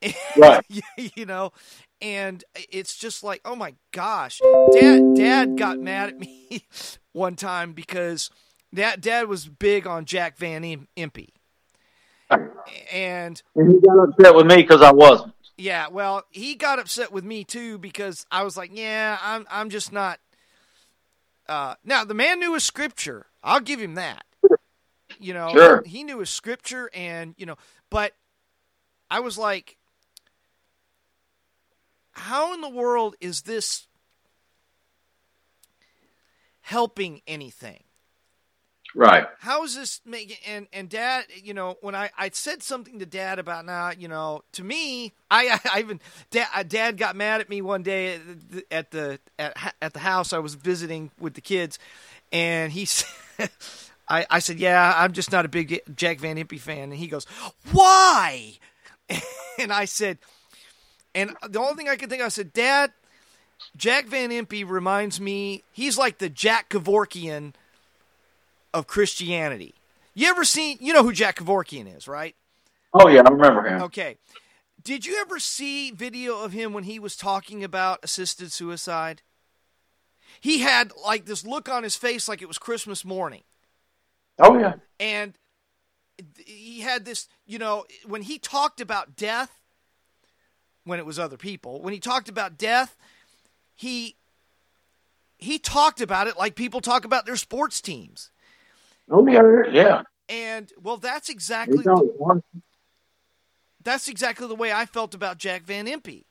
Right. you know and it's just like oh my gosh dad dad got mad at me one time because dad dad was big on jack van Im- impey and And he got upset with me because I wasn't. yeah, well, he got upset with me too because I was like, "Yeah, I'm I'm just not." Uh, now the man knew his scripture. I'll give him that. You know, Sure. he knew his scripture, and you know, but I was like, "How in the world is this helping anything?" Right. how is this making and and dad you know when i i said something to dad about now you know to me i i even dad, uh, dad got mad at me one day at the at the at, at the house i was visiting with the kids and he said I, I said, yeah, I'm just not a big Jack Van Impe fan. And he goes, why? And I said, and the only thing I could think, of, I said, Dad, Jack Van Impe reminds me, he's like the Jack Kevorkian of Christianity. You ever seen, you know who Jack Kevorkian is, right? Oh yeah, I remember him. Okay. Did you ever see video of him when he was talking about assisted suicide? He had like this look on his face like it was Christmas morning. Oh yeah. And he had this, you know, when he talked about death, when it was other people, when he talked about death, he he talked about it like people talk about their sports teams. Oh yeah. Yeah. And well, that's exactly that's exactly the way I felt about Jack Van Impe.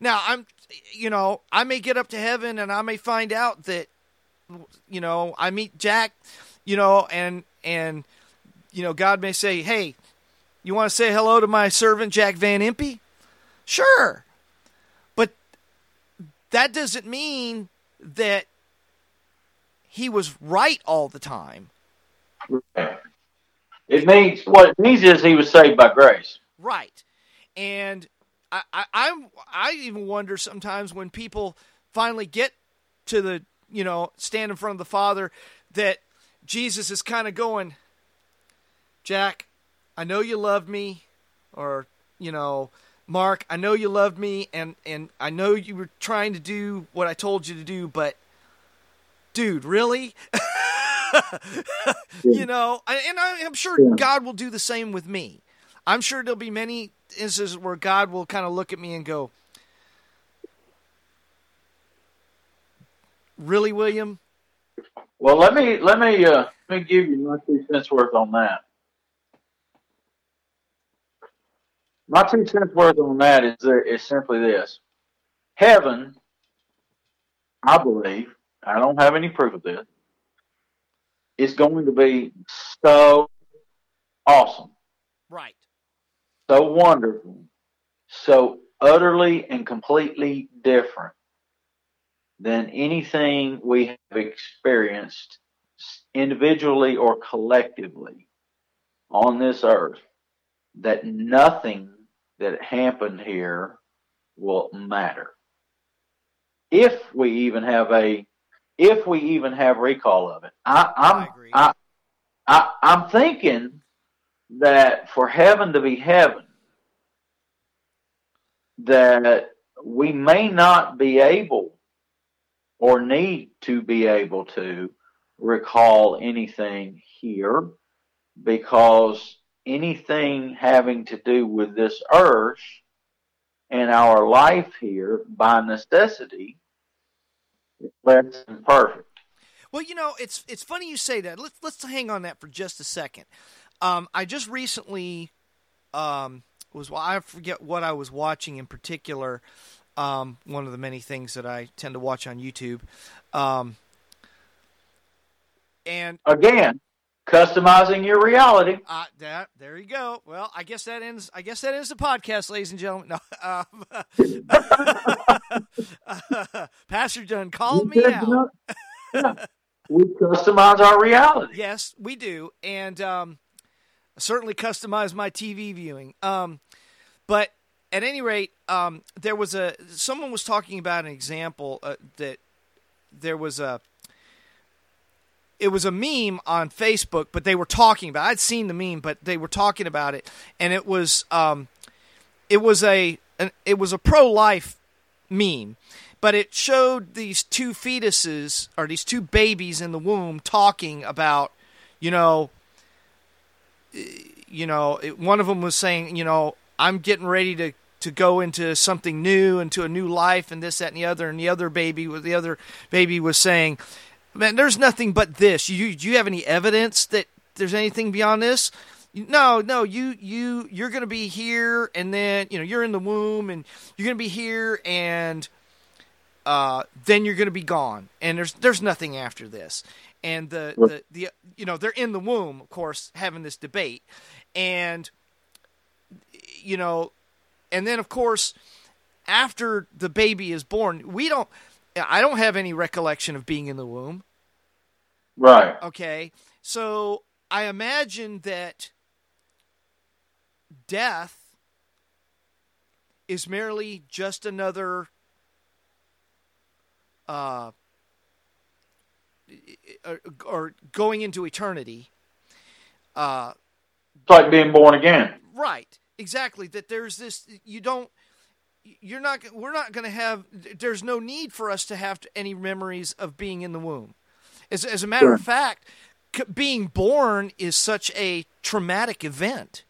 Now I'm, you know, I may get up to heaven and I may find out that, you know, I meet Jack, you know, and and, you know, God may say, hey, you want to say hello to my servant Jack Van Impe? Sure, but that doesn't mean that he was right all the time. It means what it means is he was saved by grace. Right. And I, I, I'm, I even wonder sometimes when people finally get to the, you know, stand in front of the Father, that Jesus is kind of going, Jack, I know you love me, or, you know, Mark, I know you loved me, and, and I know you were trying to do what I told you to do, but, dude, really? you know, and I, I'm sure Yeah. God will do the same with me. I'm sure there'll be many instances where God will kind of look at me and go, "Really, William? Well, let me let me uh, let me give you my two cents worth on that. My two cents worth on that is there is simply this: Heaven, I believe, I don't have any proof of this, is going to be so awesome, Right? So wonderful, so utterly and completely different than anything we have experienced individually or collectively on this earth that nothing that happened here will matter. If we even have a if we even have recall of it. I i'm I I i'm thinking that for heaven to be heaven that we may not be able or need to be able to recall anything here because anything having to do with this earth and our life here by necessity is less than perfect. Well, you know, it's it's funny you say that. Let's let's hang on that for just a second. Um, I just recently um, was well, I forget what I was watching in particular. Um, one of the many things that I tend to watch on YouTube. Um, and again, customizing your reality. Uh, that, there you go. Well, I guess that ends. I guess that ends the podcast, ladies and gentlemen. No, um, uh, Pastor Dunn called me out. we customize our reality. Yes, we do, and um, certainly customize my TV viewing. Um, but at any rate, um, there was a someone was talking about an example uh, that there was a it was a meme on Facebook, but they were talking about. I'd seen the meme, but they were talking about it, and it was um, it was a an, it was a pro life meme, but it showed these two fetuses or these two babies in the womb talking about, you know, you know, one of them was saying, you know, I'm getting ready to to go into something new, into a new life, and this, that, and the other. And the other baby, the other baby was saying, man, there's nothing but this. You do you have any evidence that there's anything beyond this? No, no, you you you're going to be here, and then you know you're in the womb, and you're going to be here, and uh, then you're going to be gone, and there's there's nothing after this. And the, the the you know they're in the womb, of course, having this debate, and you know, and then of course after the baby is born, we don't. I don't have any recollection of being in the womb. Right. Okay. So I imagine that death is merely just another uh, or going into eternity. Uh, it's like being born again. Right. Exactly. That there's this. You don't. You're not. We're not going to have. There's no need for us to have any memories of being in the womb. As, as a matter sure. of fact, c- being born is such a traumatic event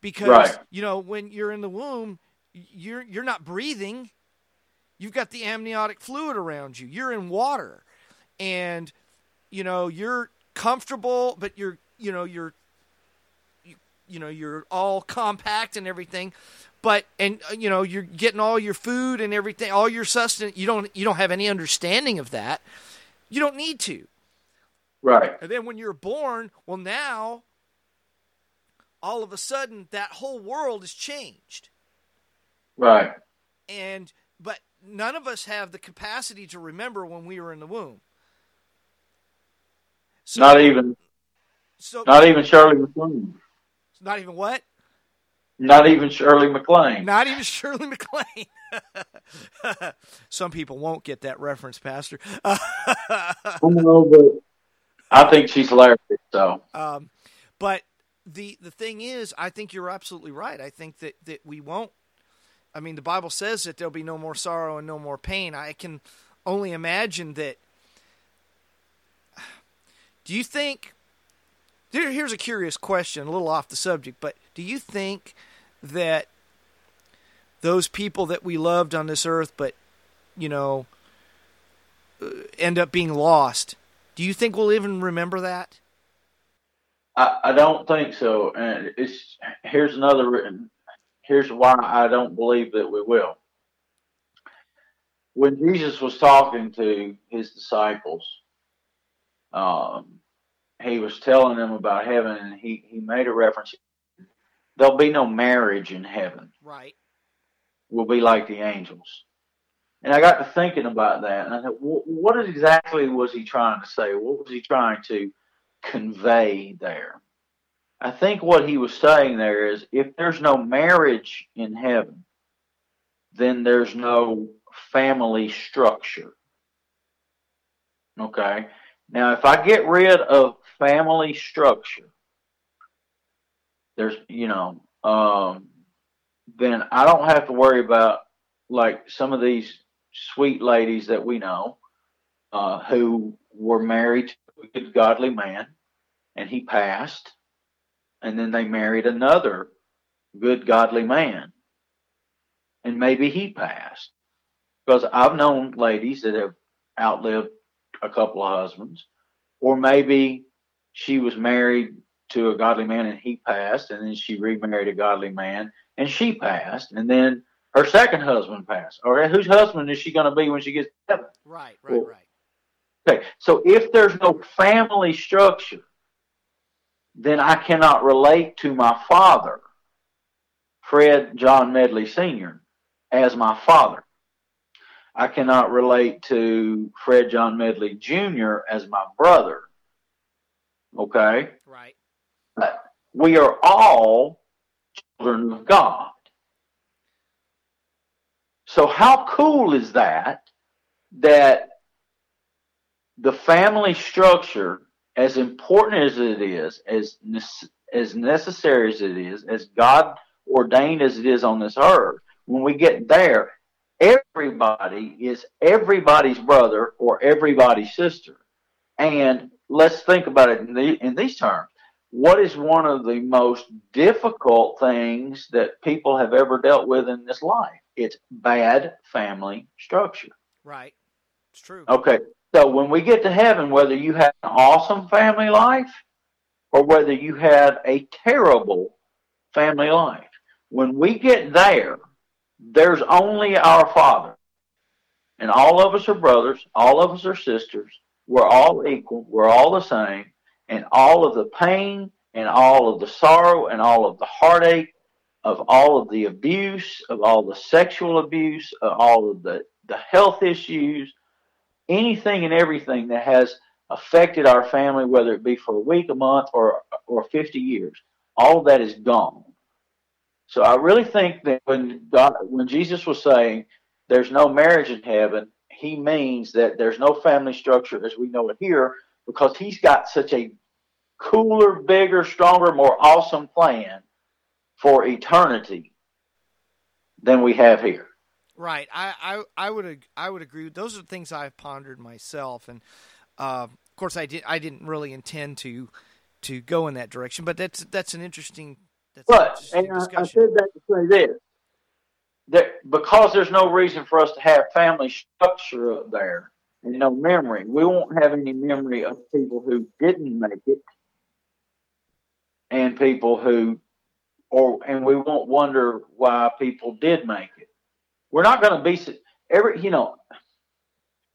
because right. you know when you're in the womb, you're you're not breathing. You've got the amniotic fluid around you. You're in water, and you know you're comfortable, but you're you know you're you, you know you're all compact and everything but and uh, you know you're getting all your food and everything all your sustenance you don't you don't have any understanding of that you don't need to. Right. And then when you're born, well, now all of a sudden that whole world has changed. Right. And but none of us have the capacity to remember when we were in the womb. So, not even. So not even Shirley MacLaine. Not even what? Not even Shirley MacLaine. Not even Shirley MacLaine. Some people won't get that reference, Pastor. I but I think she's hilarious. So, um, but the the thing is, I think you're absolutely right. I think that that we won't. I mean, the Bible says that there'll be no more sorrow and no more pain. I can only imagine that. Do you think? Here's a curious question, a little off the subject, but do you think that those people that we loved on this earth, but you know, uh, end up being lost. Do you think we'll even remember that? I, I don't think so. And it's here's another. Here's why I don't believe that we will. When Jesus was talking to his disciples, um, he was telling them about heaven, and he he made a reference. There'll be no marriage in heaven. Right We'll be like the angels. And I got to thinking about that, and I thought, what exactly was he trying to say? What was he trying to convey there? I think what he was saying there is if there's no marriage in heaven, then there's no family structure. Okay? Now, if I get rid of family structure, there's, you know, um, then I don't have to worry about like some of these sweet ladies that we know uh, who were married to a good godly man and he passed and then they married another good, godly man. And maybe he passed. Because I've known ladies that have outlived a couple of husbands, or maybe she was married to a godly man and he passed, and then she remarried a godly man and she passed, and then her second husband passed. Or whose husband is she going to be when she gets to heaven? Right, right, well, right. Okay, so if there's no family structure, then I cannot relate to my father, Fred John Medley Sr., as my father. I cannot relate to Fred John Medley Jr. as my brother. Okay? Right. But we are all children of God. So, how cool is that? That the family structure, as important as it is, as, as necessary as it is, as God ordained as it is on this earth, when we get there, everybody is everybody's brother or everybody's sister. And let's think about it in, the, in these terms. What is one of the most difficult things that people have ever dealt with in this life? It's bad family structure. Right. It's true. Okay. So when we get to heaven, whether you had an awesome family life or whether you had a terrible family life, when we get there, there's only our Father. And all of us are brothers, all of us are sisters. We're all equal, we're all the same. And all of the pain and all of the sorrow and all of the heartache of all of the abuse, of all the sexual abuse, of all of the, the health issues, anything and everything that has affected our family, whether it be for a week, a month, or or 50 years, all that is gone. So I really think that when God, when Jesus was saying there's no marriage in heaven, he means that there's no family structure as we know it here because he's got such a cooler, bigger, stronger, more awesome plan for eternity than we have here. Right. I, I, I would I would agree. Those are things I've pondered myself, and uh, of course I did I didn't really intend to to go in that direction, but that's that's an interesting that's but and I, I, said that to say this: that because there's no reason for us to have family structure up there and no memory, we won't have any memory of people who didn't make it and people who, or and we won't wonder why people did make it. We're not going to be every, you know.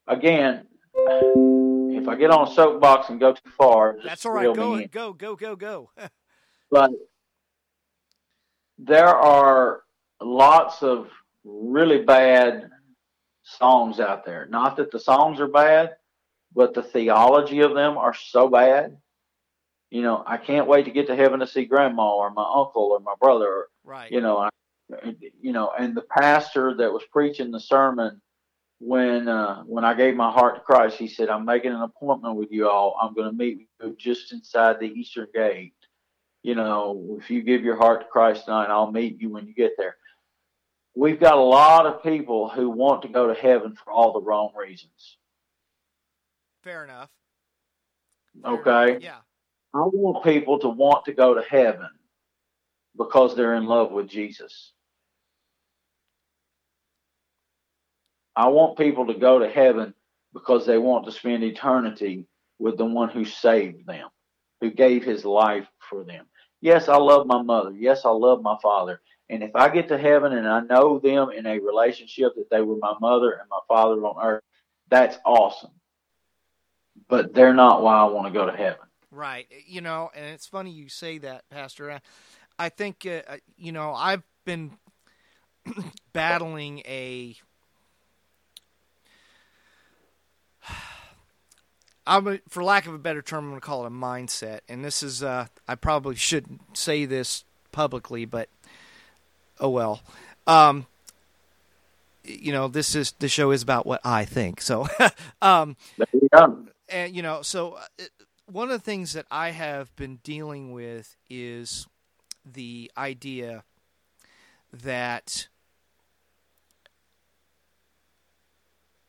Again, if I get on a soapbox and go too far, that's all right. Go, go, go, go, go. but there are lots of really bad songs out there. Not that the songs are bad, but the theology of them are so bad. You know, I can't wait to get to heaven to see grandma or my uncle or my brother. Right. You know, I, you know, and the pastor that was preaching the sermon when uh, when I gave my heart to Christ, he said, "I'm making an appointment with you all. I'm going to meet you just inside the eastern gate." You know, if you give your heart to Christ tonight, I'll meet you when you get there. We've got a lot of people who want to go to heaven for all the wrong reasons. Fair enough. Fair okay. Enough. Yeah. I want people to want to go to heaven because they're in love with Jesus. I want people to go to heaven because they want to spend eternity with the one who saved them, who gave his life for them. Yes, I love my mother. Yes, I love my father. And if I get to heaven and I know them in a relationship that they were my mother and my father on earth, that's awesome. But they're not why I want to go to heaven. Right. You know, and it's funny you say that, Pastor. I, I think, uh, uh you know, I've been battling a I'm for lack of a better term, I'm going to call it a mindset. And this is, uh, I probably shouldn't say this publicly, but oh well. Um, you know, this is the show is about what I think. So, um, and you know, so uh, one of the things that I have been dealing with is the idea that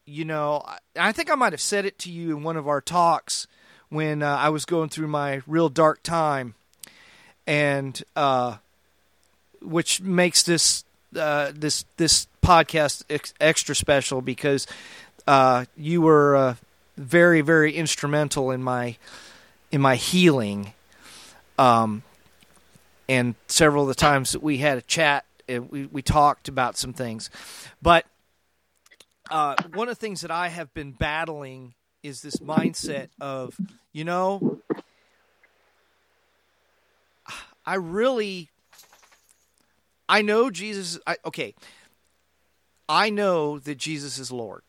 you know, I think I might have said it to you in one of our talks when uh, I was going through my real dark time. and uh, which makes this uh, this this podcast ex- extra special because uh, you were uh, very very instrumental in my in my healing. Um, and several of the times that we had a chat, and we we talked about some things, but uh, one of the things that I have been battling is this mindset of you know I really I know Jesus I, okay I know that Jesus is Lord.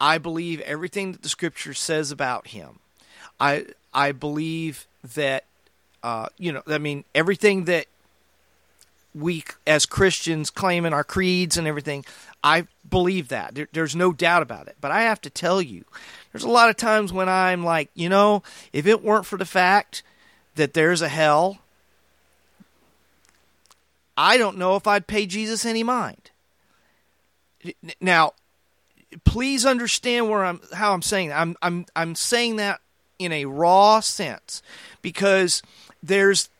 I believe everything that the scripture says about him. I I believe that uh, you know I mean everything that we as Christians claim in our creeds and everything. I believe that. There, there's no doubt about it. But I have to tell you, there's a lot of times when I'm like, you know, if it weren't for the fact that there's a hell, I don't know if I'd pay Jesus any mind. Now, please understand where I'm how I'm saying that. I'm I'm I'm saying that in a raw sense because there's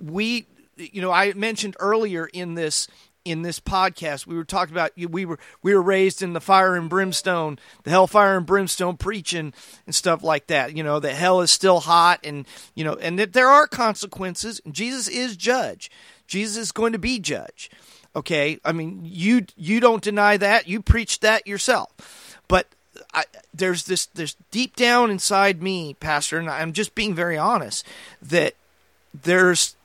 we you know I mentioned earlier in this in this podcast we were talking about we were we were raised in the fire and brimstone the hellfire and brimstone preaching and stuff like that you know that hell is still hot and you know and that there are consequences. Jesus is judge. Jesus is going to be judge. Okay? I mean you you don't deny that. You preach that yourself. But I, there's this there's deep down inside me pastor and i'm just being very honest that there's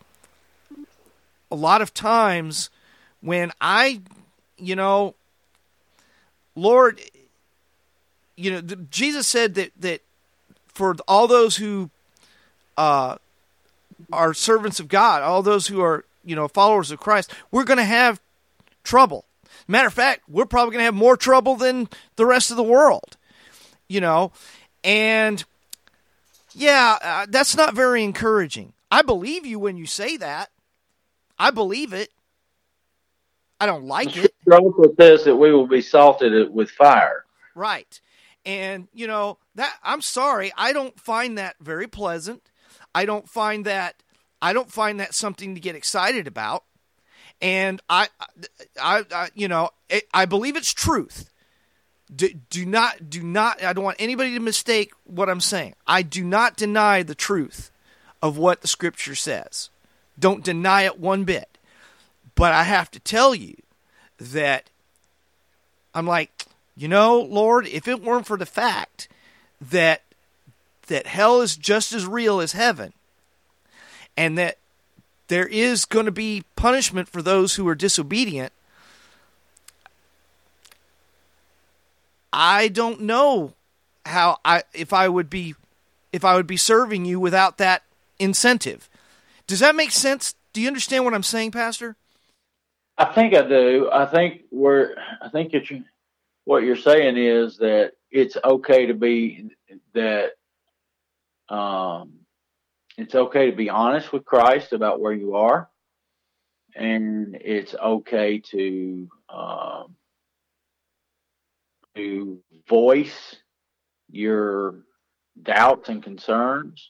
a lot of times when I, you know, Lord, you know, Jesus said that that for all those who uh, are servants of God, all those who are you know followers of Christ, we're going to have trouble. Matter of fact, we're probably going to have more trouble than the rest of the world, you know, and yeah, uh, that's not very encouraging. I believe you when you say that. I believe it. I don't like it. with this that we will be salted with fire. Right. And you know, that I'm sorry, I don't find that very pleasant. I don't find that I don't find that something to get excited about. And I I, I you know, it, I believe it's truth. Do, do not do not I don't want anybody to mistake what I'm saying. I do not deny the truth of what the scripture says. Don't deny it one bit. But I have to tell you that I'm like, you know, Lord, if it weren't for the fact that that hell is just as real as heaven and that there is going to be punishment for those who are disobedient, I don't know how I if I would be if I would be serving you without that incentive. Does that make sense? Do you understand what I'm saying, Pastor? I think I do. I think we're. I think it's what you're saying is that it's okay to be that. Um, it's okay to be honest with Christ about where you are, and it's okay to um, to voice your doubts and concerns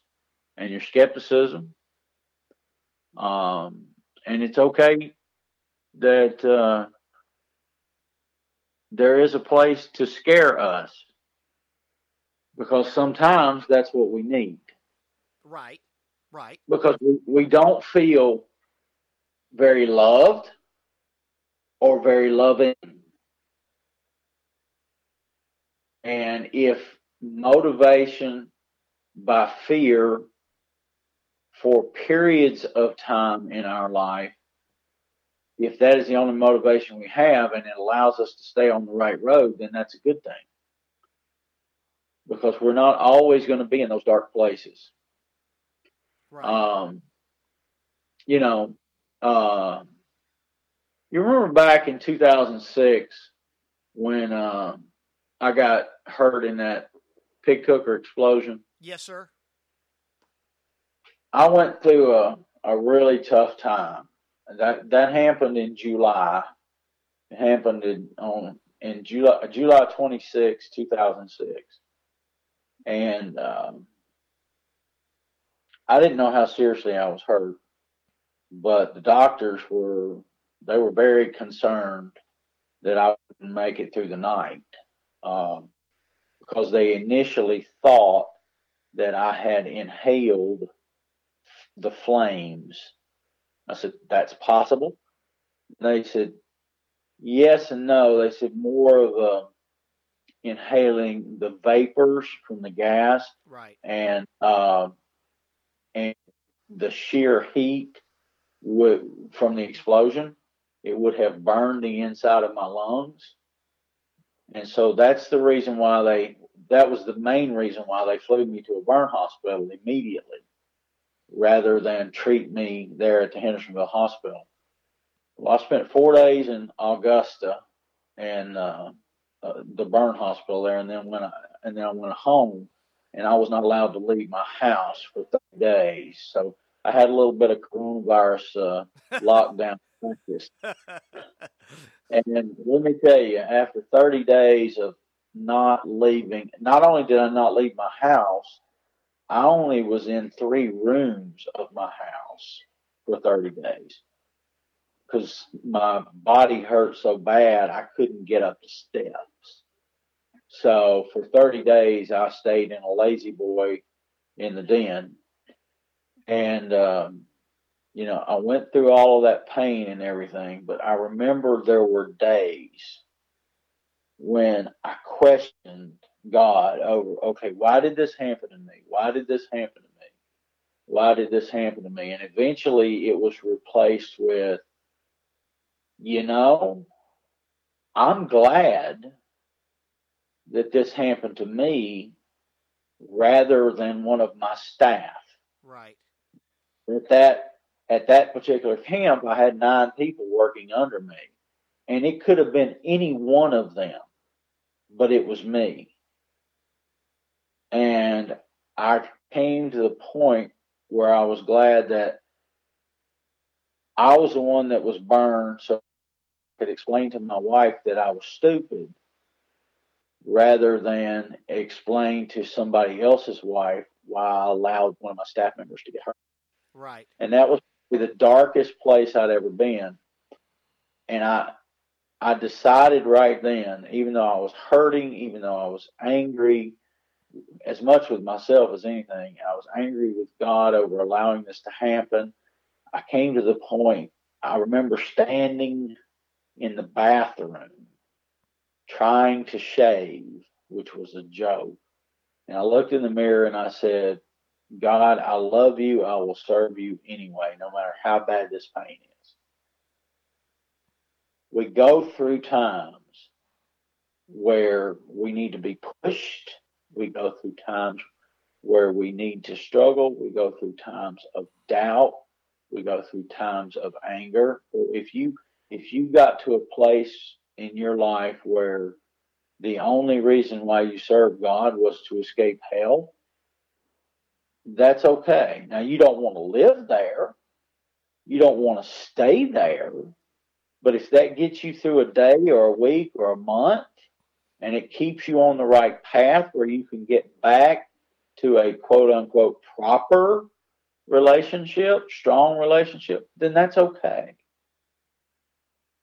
and your skepticism. Um, and it's okay that uh, there is a place to scare us because sometimes that's what we need. Right, right. Because we, we don't feel very loved or very loving. And if motivation by fear for periods of time in our life if that is the only motivation we have and it allows us to stay on the right road, then that's a good thing. Because we're not always going to be in those dark places. Right. Um, you know, uh, you remember back in 2006 when uh, I got hurt in that pig cooker explosion? Yes, sir. I went through a, a really tough time that that happened in July. It happened in, on in July July 26, 2006. And um, I didn't know how seriously I was hurt, but the doctors were they were very concerned that I wouldn't make it through the night um, because they initially thought that I had inhaled the flames. I said, That's possible. They said, Yes and no. They said more of a inhaling the vapors from the gas, right, and uh, and the sheer heat would from the explosion, it would have burned the inside of my lungs, and so that's the reason why they. That was the main reason why they flew me to a burn hospital immediately, rather than treat me there at the Hendersonville Hospital. Well, I spent four days in Augusta, and uh, uh, the burn hospital there, and then when I and then I went home, and I was not allowed to leave my house for 30 days. So I had a little bit of coronavirus uh, lockdown practice. and let me tell you, after 30 days of not leaving, not only did I not leave my house, I only was in three rooms of my house for 30 days because my body hurt so bad I couldn't get up the steps. So for 30 days, I stayed in a La-Z-Boy in the den. And, um, you know, I went through all of that pain and everything, but I remember there were days when I questioned God over, okay, why did this happen to me? Why did this happen to me? Why did this happen to me? And eventually it was replaced with, you know, I'm glad that this happened to me rather than one of my staff. Right. At that at that particular camp, I had nine people working under me, and it could have been any one of them, but it was me. And I came to the point where I was glad that I was the one that was burned, so I could explain to my wife that I was stupid rather than explain to somebody else's wife why I allowed one of my staff members to get hurt. Right. And that was the darkest place I'd ever been. And I I decided right then, even though I was hurting, even though I was angry, as much with myself as anything, I was angry with God over allowing this to happen. I came to the point, I remember standing in the bathroom trying to shave, which was a joke. And I looked in the mirror and I said, God, I love you. I will serve you anyway, no matter how bad this pain is. We go through times where we need to be pushed. We go through times where we need to struggle. We go through times of doubt. We go through times of anger. If you if you got to a place in your life where the only reason why you serve God was to escape hell, that's okay. Now, you don't want to live there, you don't want to stay there, but if that gets you through a day or a week or a month, and it keeps you on the right path where you can get back to a quote unquote proper relationship, strong relationship, then that's okay.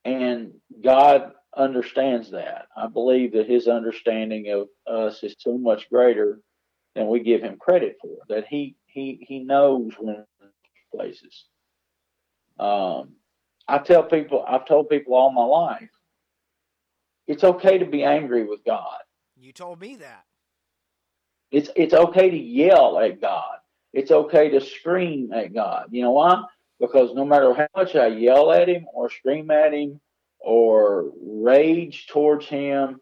And God understands that. I believe that his understanding of us is so much greater than we give him credit for. That he he he knows when places. Um, I tell people, I've told people all my life, it's okay to be angry with God. You told me that. It's it's okay to yell at God. It's okay to scream at God. You know why? Because no matter how much I yell at him or scream at him or rage towards him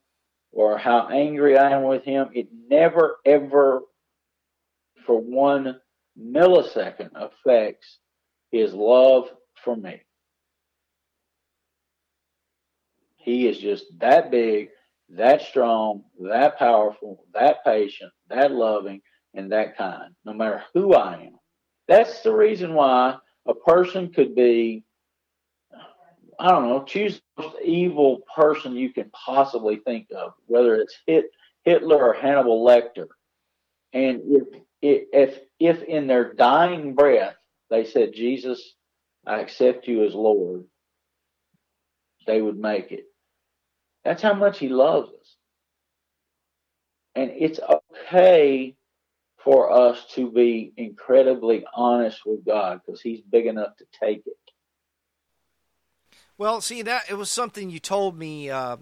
or how angry I am with him, it never, ever, for one millisecond, affects his love for me. He is just that big, that strong, that powerful, that patient, that loving, and that kind, no matter who I am. That's the reason why a person could be I don't know, choose the most evil person you can possibly think of, whether it's Hit, Hitler or Hannibal Lecter. And if if if in their dying breath they said, "Jesus, I accept you as Lord," they would make it. That's how much He loves us, and it's okay for us to be incredibly honest with God because He's big enough to take it. Well, see that it was something you told me. Uh,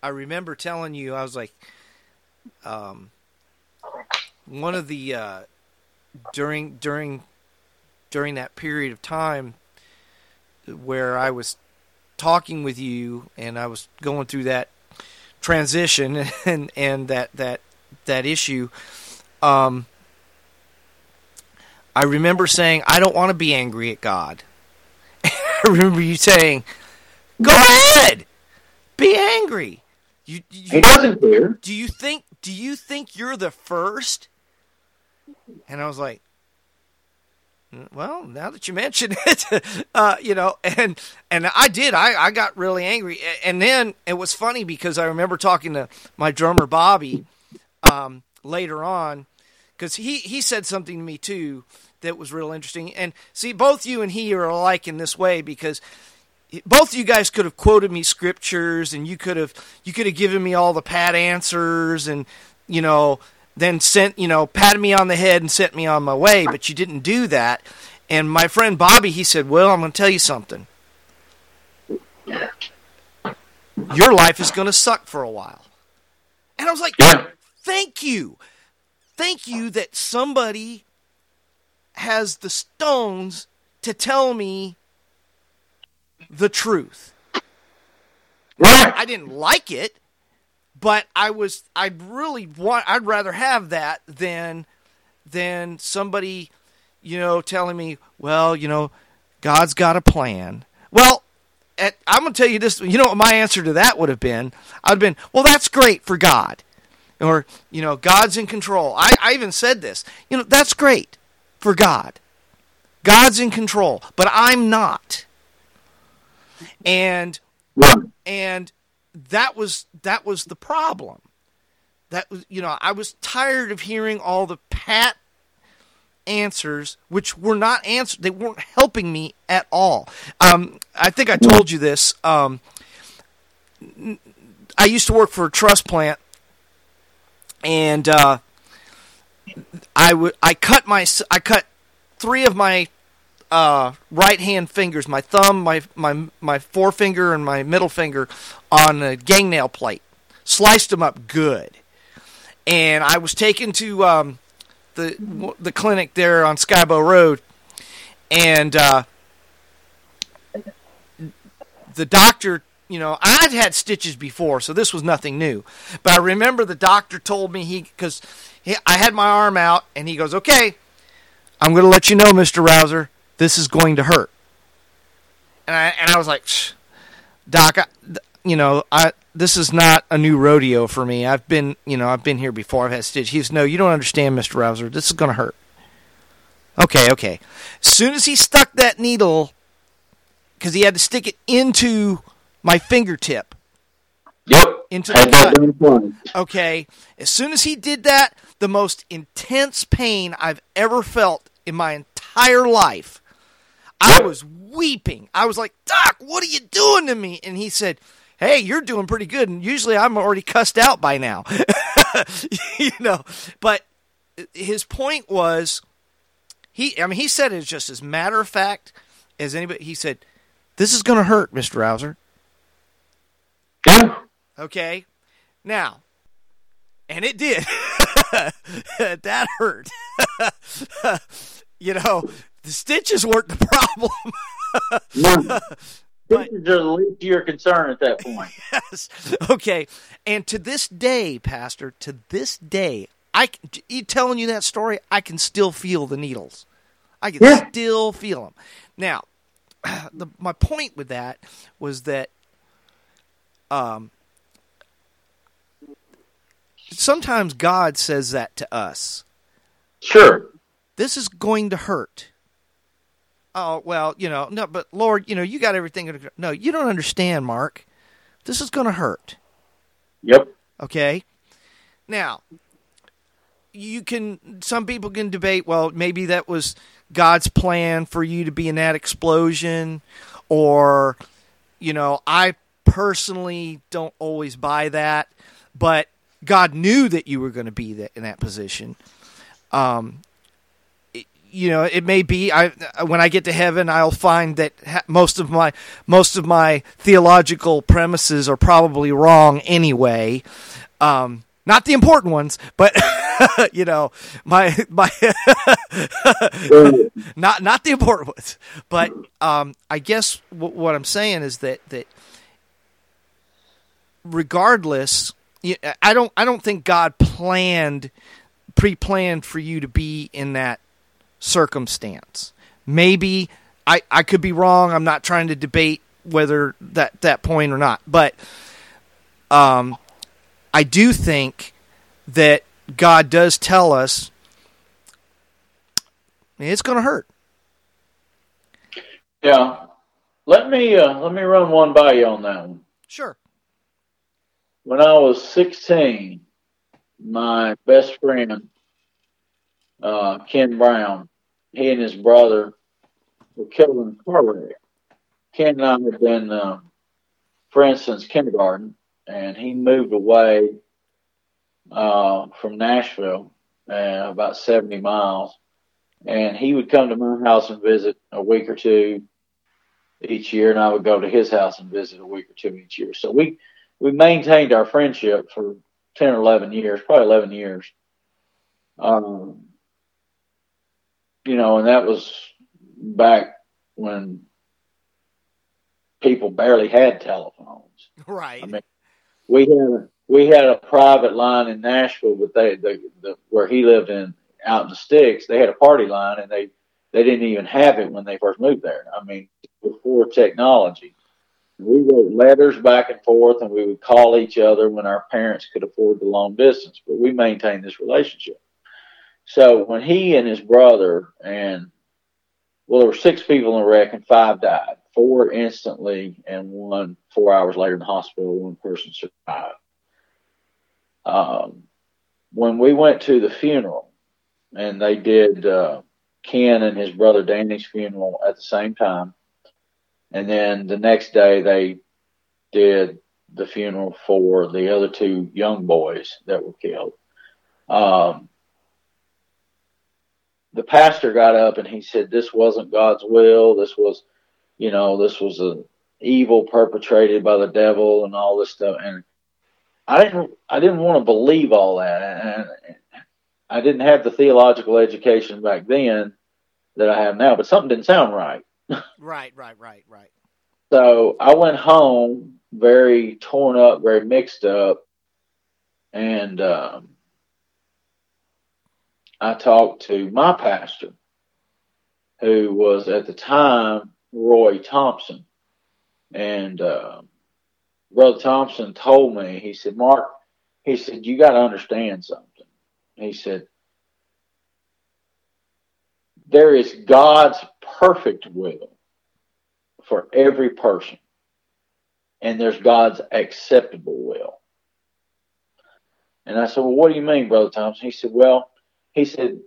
I remember telling you. I was like, um, one of the uh, during during during that period of time where I was talking with you and I was going through that transition and and that that that issue. Um, I remember saying, I don't want to be angry at God. I remember you saying, "Go ahead, be angry." You, you, he doesn't care. Do you think? Do you think you're the first? And I was like, well, now that you mention it, uh, you know, and and I did. I I got really angry, and then it was funny because I remember talking to my drummer Bobby um, later on because he he said something to me too that was real interesting. And see, both you and he are alike in this way because both you guys could have quoted me scriptures and you could have you could have given me all the pat answers and you know then sent you know patted me on the head and sent me on my way but you didn't do that. And my friend bobby he said well i'm going to tell you something. Your life is going to suck for a while. And i was like thank you. Thank you that somebody has the stones to tell me the truth. Right. I didn't like it, but I was I really want I'd rather have that than than somebody, you know, telling me, well, you know, God's got a plan. Well, at, I'm going to tell you this. You know what my answer to that would have been? I'd have been, well, that's great for God, or you know, God's in control. I, I even said this. You know, that's great for God. God's in control, but I'm not. And and that was that was the problem. That was you know, I was tired of hearing all the pat answers which were not answered they weren't helping me at all. Um, I think I told you this. Um, I used to work for a truss plant and uh, I would I cut my I cut three of my uh, right hand fingers, my thumb, my my my forefinger, and my middle finger on a gang nail plate. Sliced them up good, and I was taken to um, the the clinic there on Skybow Road, and uh, the doctor. You know, I'd had stitches before, so this was nothing new. But I remember the doctor told me he because I had my arm out, and he goes, "Okay, I'm going to let you know, Mister Rouser, this is going to hurt. And I and I was like, Doc, I, you know, I this is not a new rodeo for me. I've been, you know, I've been here before. I've had stitch. He's no, you don't understand, Mister Rouser. This is going to hurt. Okay, okay. As soon as he stuck that needle, because he had to stick it into my fingertip. Yep. Into the cut. Okay. As soon as he did that, the most intense pain I've ever felt in my entire life I was weeping. I was like, Doc, what are you doing to me? And he said, Hey, you're doing pretty good. And usually I'm already cussed out by now. you know, but his point was he, I mean, he said it just as matter of fact as anybody. He said, This is going to hurt, Mr. Rouser. Okay. Now, and it did. that hurt. you know, the stitches weren't the problem. no. But, stitches are the least of your concern at that point. yes. Okay. And to this day, Pastor, to this day, I telling you that story, I can still feel the needles. I can yeah. still feel them. Now, the, my point with that was that um, sometimes God says that to us. Sure. This is going to hurt oh well, you know, no, but Lord, you know, you got everything. No, you don't understand, Mark. This is going to hurt. Yep. Okay. Now, you can some people can debate well maybe that was god's plan for you to be in that explosion or you know i personally don't always buy that but god knew that you were going to be that, in that position um you know it may be i when i get to heaven i'll find that ha- most of my most of my theological premises are probably wrong anyway um not the important ones, but you know, my my not not the important ones. But um, I guess w- what I'm saying is that that regardless, I don't I don't think God planned pre-planned for you to be in that circumstance. Maybe I I could be wrong. I'm not trying to debate whether that that point or not, but um, I do think that God does tell us it's going to hurt. Yeah. Let me uh, let me run one by you on that one. Sure. When I was 16, my best friend, uh, Ken Brown, he and his brother were killed in a car wreck. Ken and I had been uh, friends since kindergarten, and he moved away uh, from Nashville, uh, about 70 miles. And he would come to my house and visit a week or two each year, and I would go to his house and visit a week or two each year. So we we maintained our friendship for ten or eleven years, probably eleven years. Um, you know, and that was back when people barely had telephones. Right. I mean, we had a we had a private line in Nashville, but they the, the where he lived in out in the sticks, they had a party line, and they they didn't even have it when they first moved there. I mean, before technology, we wrote letters back and forth, and we would call each other when our parents could afford the long distance. But we maintained this relationship. So when he and his brother and well, there were six people in the wreck, and five died. Four instantly, and one four hours later in the hospital. One person survived. Um, when we went to the funeral, and they did uh, Ken and his brother Danny's funeral at the same time, and then the next day they did the funeral for the other two young boys that were killed. Um, the pastor got up and he said, "This wasn't God's will. This was, you know, this was an evil perpetrated by the devil and all this stuff." And I didn't, I didn't want to believe all that, and I didn't have the theological education back then that I have now. But something didn't sound right. Right, right, right, right. So I went home very torn up, very mixed up, and um, I talked to my pastor, who was at the time Roy Thompson, and uh, Brother Thompson told me, he said, Mark, he said, you got to understand something. He said, there is God's perfect will for every person, and there's God's acceptable will. And I said, Well, what do you mean, Brother Thompson? He said, Well, he said,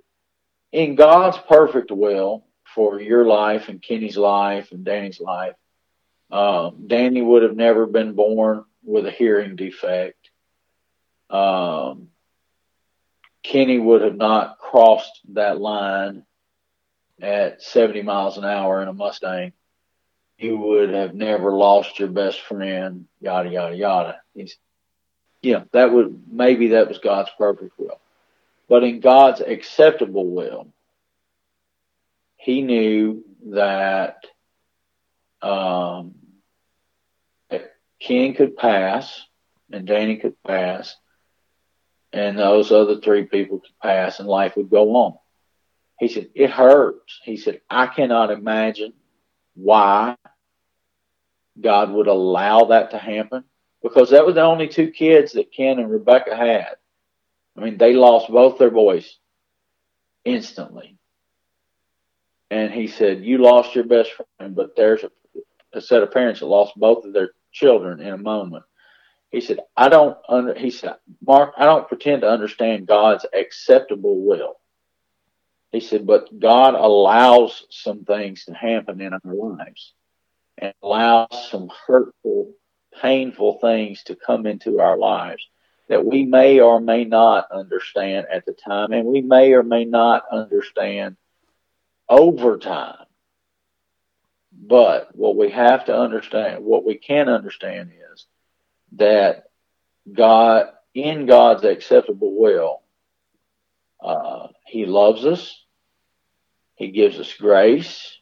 in God's perfect will for your life and Kenny's life and Danny's life, um, Danny would have never been born with a hearing defect. Um, Kenny would have not crossed that line at 70 miles an hour in a Mustang. You would have never lost your best friend, yada, yada, yada. He's, know, that would, maybe that was God's perfect will. But in God's acceptable will, he knew that um, Ken could pass and Danny could pass and those other three people could pass and life would go on. He said, it hurts. He said, I cannot imagine why God would allow that to happen because that was the only two kids that Ken and Rebecca had. I mean, they lost both their boys instantly. And he said, You lost your best friend, but there's a, a set of parents that lost both of their children in a moment. he said, I don't under, he said, Mark, I don't pretend to understand God's acceptable will. He said, but God allows some things to happen in our lives and allows some hurtful, painful things to come into our lives that we may or may not understand at the time, and we may or may not understand over time. But what we have to understand, what we can understand is that God, in God's acceptable will, uh, He loves us. He gives us grace.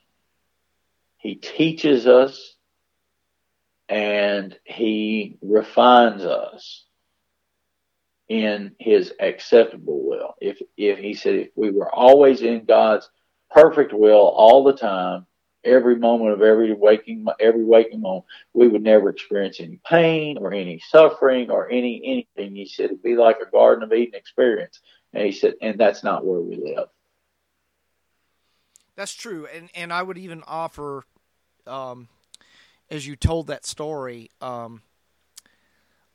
He teaches us and he refines us in his acceptable will. If, if he said, if we were always in God's perfect will all the time, every moment of every waking every waking moment, we would never experience any pain or any suffering or any anything. He said it'd be like a Garden of Eden experience, and he said, and that's not where we live. That's true, and and I would even offer, um, as you told that story, um,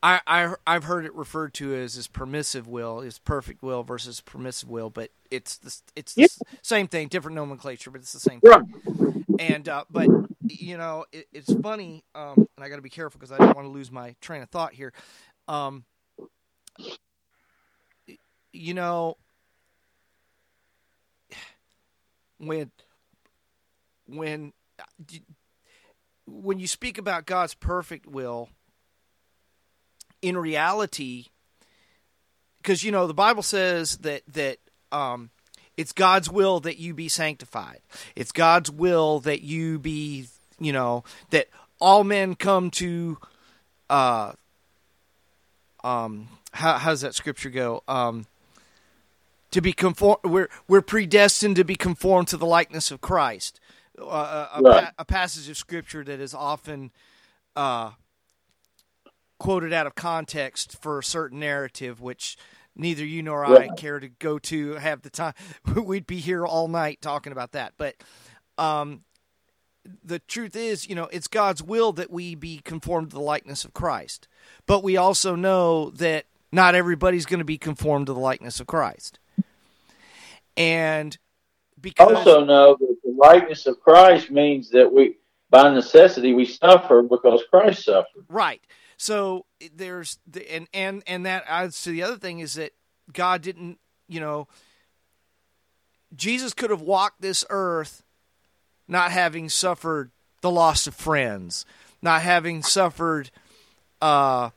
I, I I've heard it referred to as his permissive will, his perfect will versus permissive will, but it's the it's the yeah. same thing, different nomenclature, but it's the same thing. And uh, but you know, it, it's funny, um, and I got to be careful because I don't want to lose my train of thought here. Um, you know, when when when you speak about God's perfect will in reality, because you know the Bible says that that um, it's God's will that you be sanctified. It's God's will that you be, you know, that all men come to. Uh, um, how, how does that scripture go? Um, to be conform, we're we're predestined to be conformed to the likeness of Christ. Uh, a, right. a, a, passage of scripture that is often uh, quoted out of context for a certain narrative, which neither you nor I care to go to have the time. We'd be here all night talking about that. But um, the truth is, you know, it's God's will that we be conformed to the likeness of Christ. But we also know that not everybody's going to be conformed to the likeness of Christ. And because also know that the likeness of Christ means that we by necessity we suffer because Christ suffered. Right. So there's the, and and and that adds to the other thing is that God didn't, you know, Jesus could have walked this earth not having suffered the loss of friends, not having suffered uh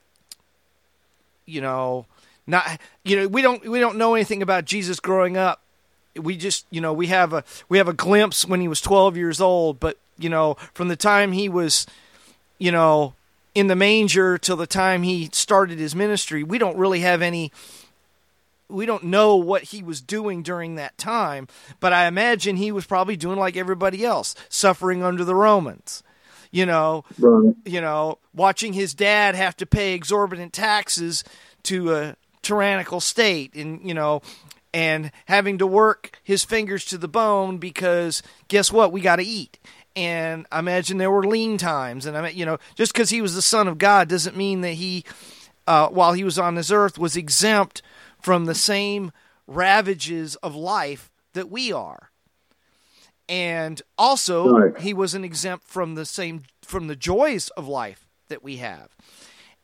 you know, not you know, we don't we don't know anything about Jesus growing up. We just, you know, we have a we have a glimpse when he was 12 years old, but you know, from the time he was you know, in the manger till the time he started his ministry. We don't really have any we don't know what he was doing during that time, but I imagine he was probably doing like everybody else, suffering under the Romans. You know, right. you know, watching his dad have to pay exorbitant taxes to a tyrannical state and, you know, and having to work his fingers to the bone because guess what? We got to eat and I imagine there were lean times. And I mean, you know, just because he was the son of God doesn't mean that he, uh, while he was on this earth, was exempt from the same ravages of life that we are. And also, right. he wasn't exempt from the same from the joys of life that we have.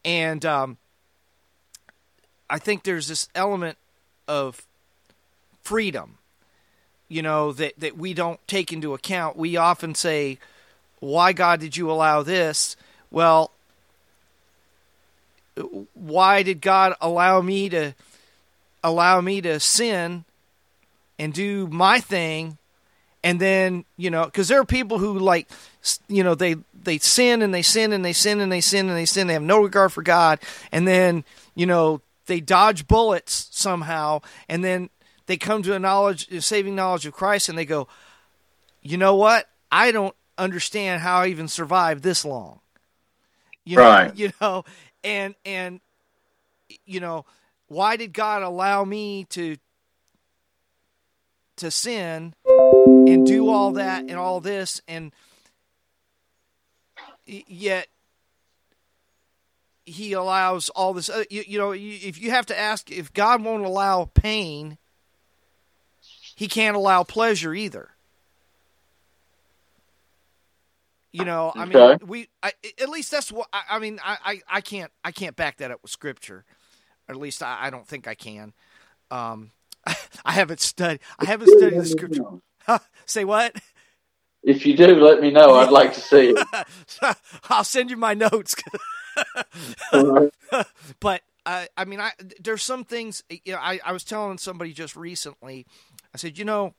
And um, I think there's this element of freedom you know that that we don't take into account. We often say, "Why God did you allow this?" Well, why did God allow me to allow me to sin and do my thing and then you know because there are people who like you know they they sin and they sin and they sin and they sin and they sin they have no regard for god and then you know they dodge bullets somehow and then they come to a knowledge, a saving knowledge of Christ, and they go, you know what? I don't understand how I even survived this long. You know, right. You know, and and you know, why did God allow me to to sin and do all that and all this and yet he allows all this. You, you know, if you have to ask if God won't allow pain, he can't allow pleasure either. You know, I mean, Okay. we I, at least that's what I, I mean. I, I, I can't I can't back that up with scripture, or at least I, I don't think I can. Um, I haven't studied. I haven't studied the scripture. Say what? If you do, let me know. I'd like to see it. I'll send you my notes. Right. but I, I mean, I there's some things. You know, I, I was telling somebody just recently. I said, you know,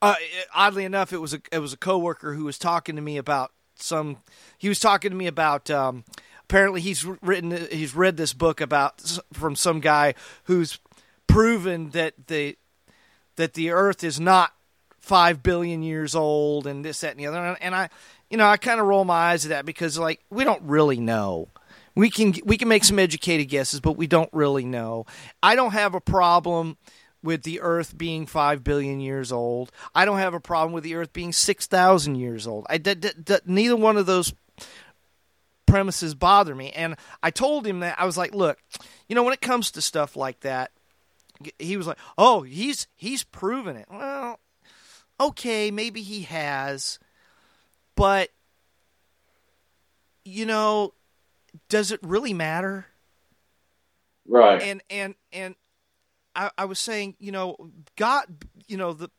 uh, oddly enough, it was a it was a coworker who was talking to me about some. He was talking to me about. Um, apparently, he's written. He's read this book about from some guy who's proven that the that the Earth is not five billion years old and this that and the other. And I, you know, I kind of roll my eyes at that because like we don't really know. We can we can make some educated guesses, but we don't really know. I don't have a problem with the Earth being five billion years old. I don't have a problem with the Earth being six thousand years old. I d- d- d- neither one of those premises bother me. And I told him that I was like, look, you know, when it comes to stuff like that, he was like, oh, he's he's proven it. Well, okay, maybe he has, but you know, does it really matter? Right. and and and I, I was saying, you know, God, you know, the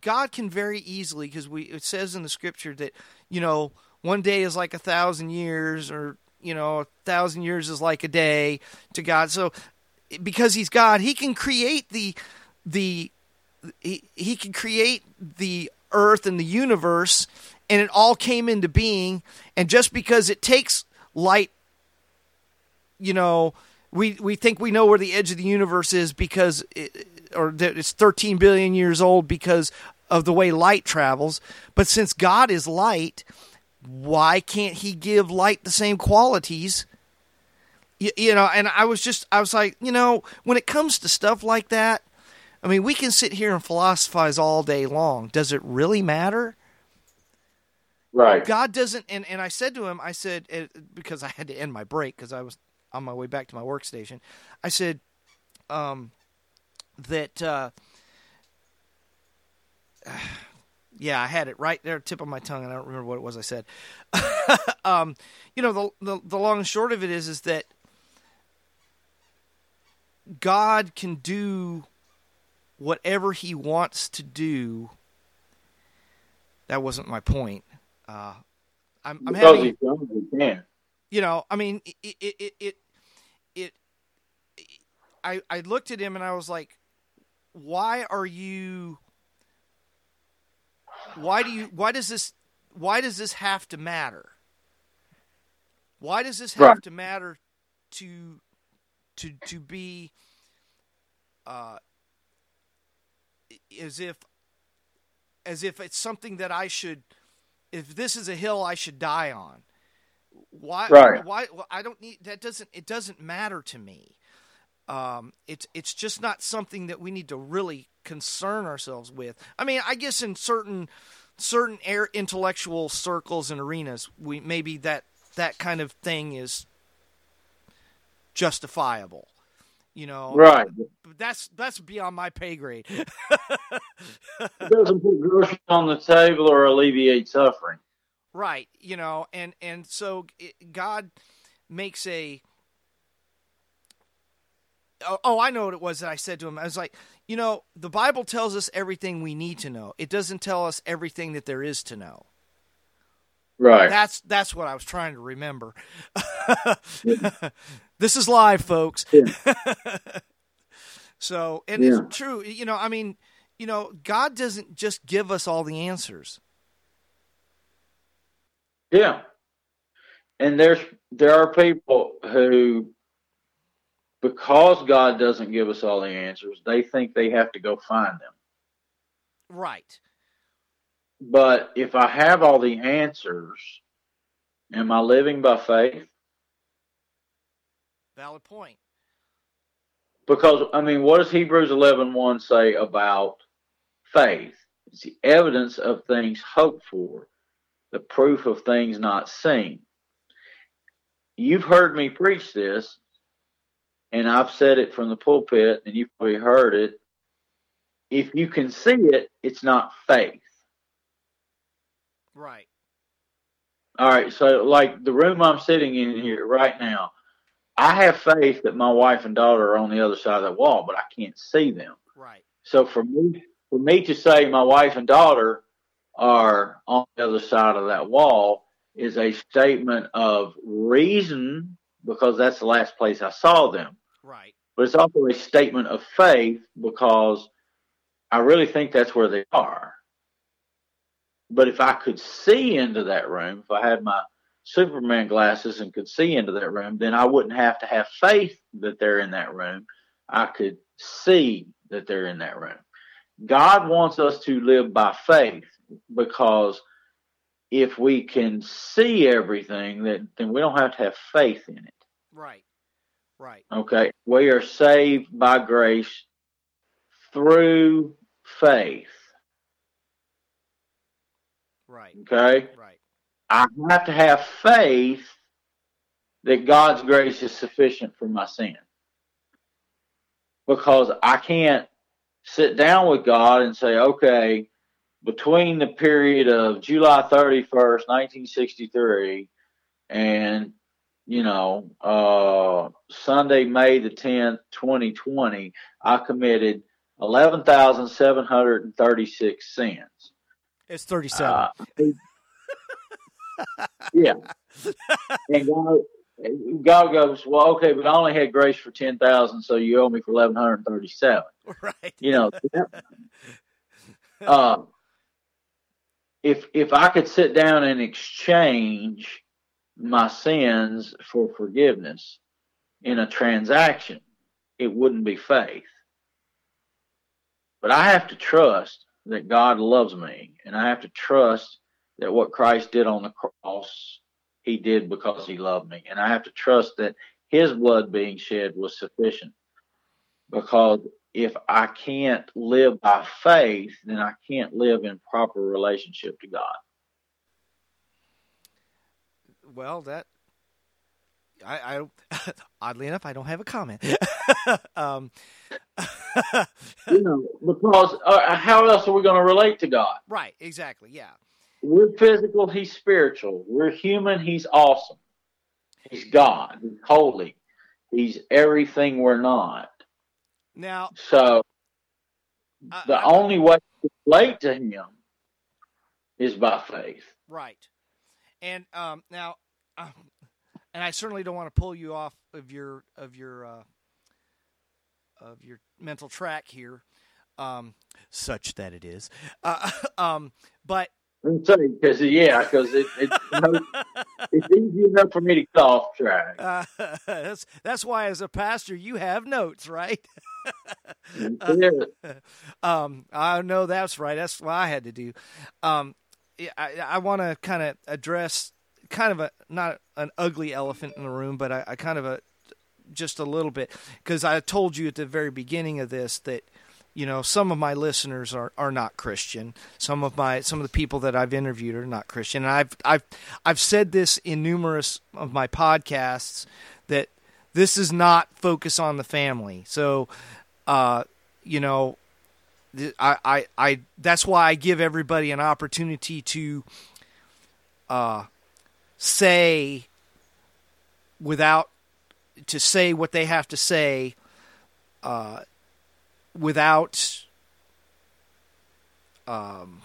God can very easily because we it says in the scripture that you know one day is like a thousand years, or you know, a thousand years is like a day to God. So because He's God, He can create the the he, he can create the earth and the universe and it all came into being and just because it takes light you know we we think we know where the edge of the universe is because it, or that it's 13 billion years old because of the way light travels. But since god is light why can't he give light the same qualities? You, you know and i was just i was like you know when it comes to stuff like that i mean we can sit here and philosophize all day long. Does it really matter? Right. God doesn't, and, and I said to him, I said, eh, because I had to end my break because I was on my way back to my workstation. I said, um, that, uh, yeah, I had it right there, tip of my tongue, and I don't remember what it was I said. um, you know, the, the the long and short of it is, is that God can do whatever He wants to do. That wasn't my point. Uh, I'm, I'm having, he's done what he can. You know, I mean, it, it, it, it, it, I, I looked at him and I was like, why are you, why do you, why does this, why does this have to matter? Why does this have to matter to, to, to be, uh, as if, as if it's something that I should, if this is a hill I should die on why Right. why well, I don't need that doesn't it doesn't matter to me. Um, it's it's just not something that we need to really concern ourselves with. I mean, I guess in certain certain air intellectual circles and arenas, we maybe that that kind of thing is justifiable. You know, Right. But that's that's beyond my pay grade. It doesn't put groceries on the table or alleviate suffering. Right, you know, and and so it, God makes a. Oh, oh, I know what it was that I said to him. I was like, you know, the Bible tells us everything we need to know. It doesn't tell us everything that there is to know. Right. That's that's what I was trying to remember. this is live, folks. Yeah. so, and Yeah. it's true. You know, I mean, you know, God doesn't just give us all the answers. Yeah. And there's there are people who because God doesn't give us all the answers, they think they have to go find them. Right. But if I have all the answers, am I living by faith? Valid point. Because I mean, what does Hebrews 11:1 say about faith? It's the evidence of things hoped for, the proof of things not seen. you've heard me preach this, and I've said it from the pulpit, and you've probably heard it. If you can see it, it's not faith. Right. All right. So, like the room I'm sitting in here right now, I have faith that my wife and daughter are on the other side of that wall, but I can't see them. Right. So for me, for me to say my wife and daughter are on the other side of that wall is a statement of reason because that's the last place I saw them. Right. But it's also a statement of faith because I really think that's where they are. But if I could see into that room, if I had my Superman glasses and could see into that room, then I wouldn't have to have faith that they're in that room. I could see that they're in that room. God wants us to live by faith because if we can see everything, that then we don't have to have faith in it. Right. Right. Okay. We are saved by grace through faith. Right. Okay. Right. I have to have faith that God's grace is sufficient for my sin. Because I can't sit down with God and say, okay, between the period of July 31st, 1963 and, you know, uh, Sunday, May the 10th, 2020, I committed 11,736 sins. It's 37. Uh, yeah. And God, God goes, well, okay, but I only had grace for 10,000, so you owe me for 1,137. right. You know, uh, if, if I could sit down and exchange my sins for forgiveness in a transaction, it wouldn't be faith. But I have to trust that God loves me, and I have to trust that what Christ did on the cross, he did because he loved me. And I have to trust that his blood being shed was sufficient. Because if I can't live by faith, then I can't live in proper relationship to God. Well, that I, I oddly enough, I don't have a comment. um, you know, because uh, how else are we going to relate to God? Right, exactly. Yeah. We're physical, he's spiritual. We're human, he's awesome. He's God, he's holy. He's everything we're not. Now, so I, the I, only way to relate to him is by faith. Right. And um, now, um, and I certainly don't want to pull you off of your of your uh, of your mental track here, um, such that it is. Uh, um, but because yeah, because it, it it's easy enough for me to get off track. Uh, that's that's why, as a pastor, you have notes, right? yeah. um, I know that's right. That's what I had to do. Um, I, I want to kind of address kind of a not an ugly elephant in the room, but I, I kind of a just a little bit because I told you at the very beginning of this that you know some of my listeners are, are not Christian. Some of my some of the people that I've interviewed are not Christian. And I've I've I've said this in numerous of my podcasts that this is not focus on the family. So, uh, you know, I, I I that's why I give everybody an opportunity to uh, say without to say what they have to say uh, without um,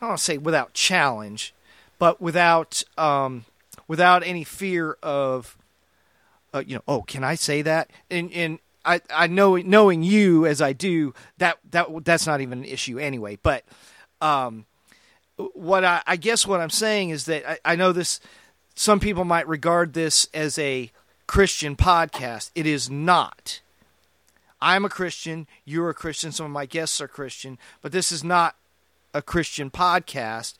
I don't say without challenge, but without um, without any fear of uh, you know oh can I say that? And and I, I know knowing you as I do that that that's not even an issue anyway. But um, what I, I guess what I'm saying is that I, I know this some people might regard this as a Christian podcast. It is not I'm a Christian, you're a Christian, some of my guests are Christian, but this is not a Christian podcast.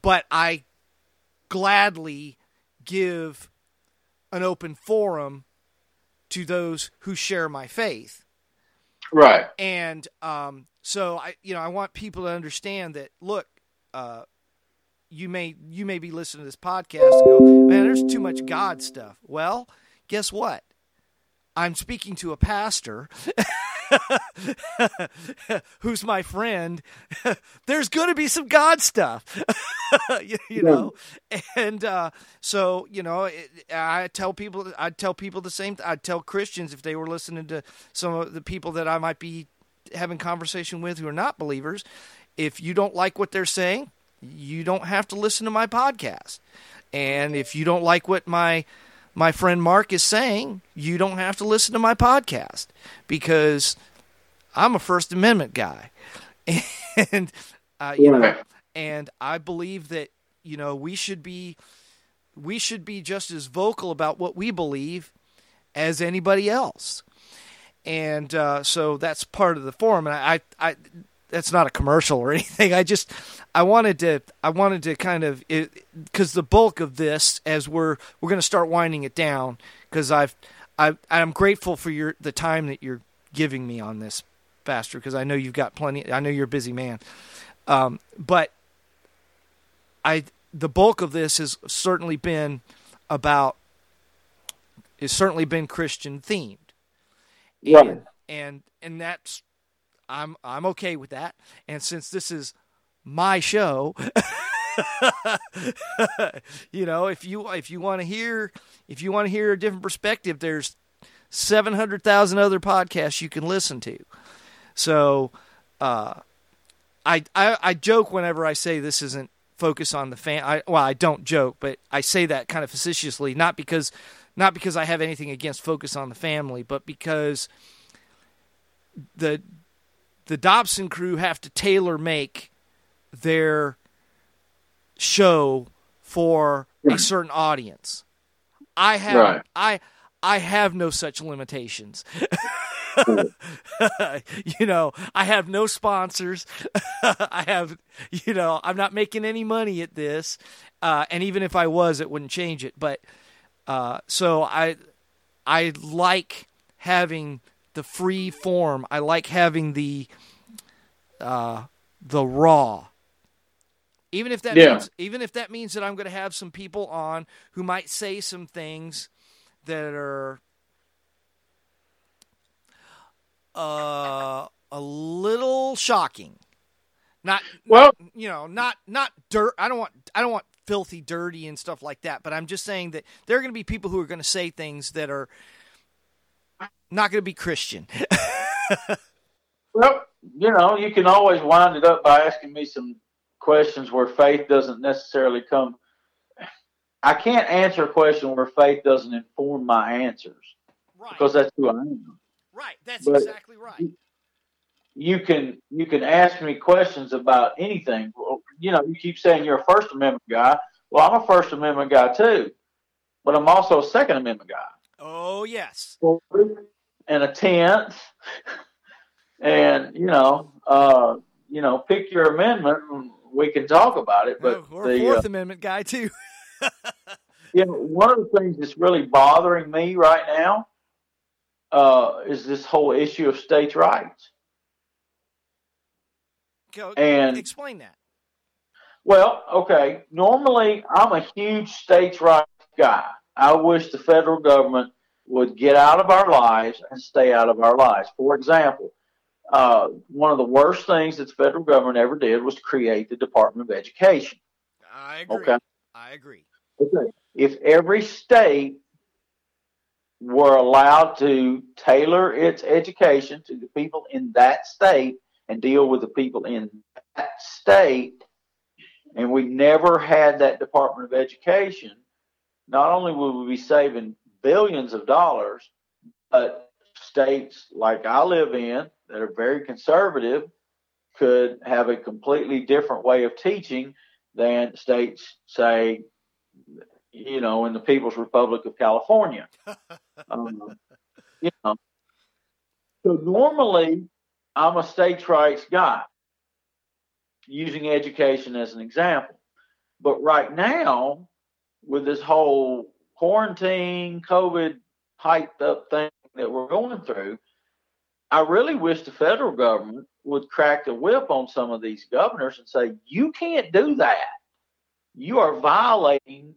But I gladly give an open forum to those who share my faith. Right. And um, so I, you know, I want people to understand that. Look, uh, you may you may be listening to this podcast and go, man, there's too much God stuff. Well, guess what? I'm speaking to a pastor who's my friend. There's going to be some God stuff, you, you, know. And uh, so, you know, it, I tell people, I tell people the same. I tell Christians if they were listening to some of the people that I might be having conversation with who are not believers, if you don't like what they're saying, you don't have to listen to my podcast. And if you don't like what my my friend Mark is saying, you don't have to listen to my podcast because I'm a First Amendment guy, and uh, you know, and I believe that you know we should be we should be just as vocal about what we believe as anybody else, and uh, so that's part of the forum. And I, I, that's not a commercial or anything. I just I wanted to I wanted to kind of because the bulk of this as we're we're going to start winding it down because I've I I'm grateful for your the time that you're giving me on this, Pastor, because I know you've got plenty. I know you're a busy man, um, but I the bulk of this has certainly been about has certainly been Christian themed, and, and and that's I'm I'm okay with that. And since this is my show, you know, if you if you want to hear if you want to hear a different perspective, there's seven hundred thousand other podcasts you can listen to. So, uh, I, I I joke whenever I say this isn't focus on the fan. I, well, I don't joke, but I say that kind of facetiously, not because not because I have anything against focus on the family, but because the the Dobson crew have to tailor make their show for a certain audience. I have right. I I have no such limitations. you know, I have no sponsors. I have, you know, I'm not making any money at this. Uh, and even if I was, it wouldn't change it. But uh, so I, I like having the free form. I like having the uh, the raw. Even if that yeah. means even if that means that I'm going to have some people on who might say some things that are uh, a little shocking. Not well, not, you know, not not dirt. I don't want I don't want filthy, dirty, and stuff like that. But I'm just saying that there are going to be people who are going to say things that are not going to be Christian. well, you know, you can always wind it up by asking me some questions where faith doesn't necessarily come. I can't answer a question where faith doesn't inform my answers right. because that's who I am. Right. That's but exactly right. You can you can ask me questions about anything. You know, you keep saying you're a First Amendment guy. Well, I'm a First Amendment guy too, but I'm also a Second Amendment guy. Oh yes. And a tenth, and you know, uh, you know, pick your amendment. And we can talk about it. But oh, the Fourth uh, Amendment guy too. know, one of the things that's really bothering me right now uh, is this whole issue of states' rights. Go, and explain that. Well, okay. Normally, I'm a huge states' rights guy. I wish the federal government would get out of our lives and stay out of our lives. For example, uh, one of the worst things that the federal government ever did was to create the Department of Education. I agree. Okay. I agree. Okay. If every state were allowed to tailor its education to the people in that state and deal with the people in that state, and we never had that Department of Education, not only would we be saving billions of dollars, but states like I live in that are very conservative could have a completely different way of teaching than states, say, you know, in the People's Republic of California. um, you know, so normally I'm a states' rights guy, using education as an example. But right now, with this whole quarantine, COVID hyped up thing that we're going through, I really wish the federal government would crack the whip on some of these governors and say, you can't do that. you are violating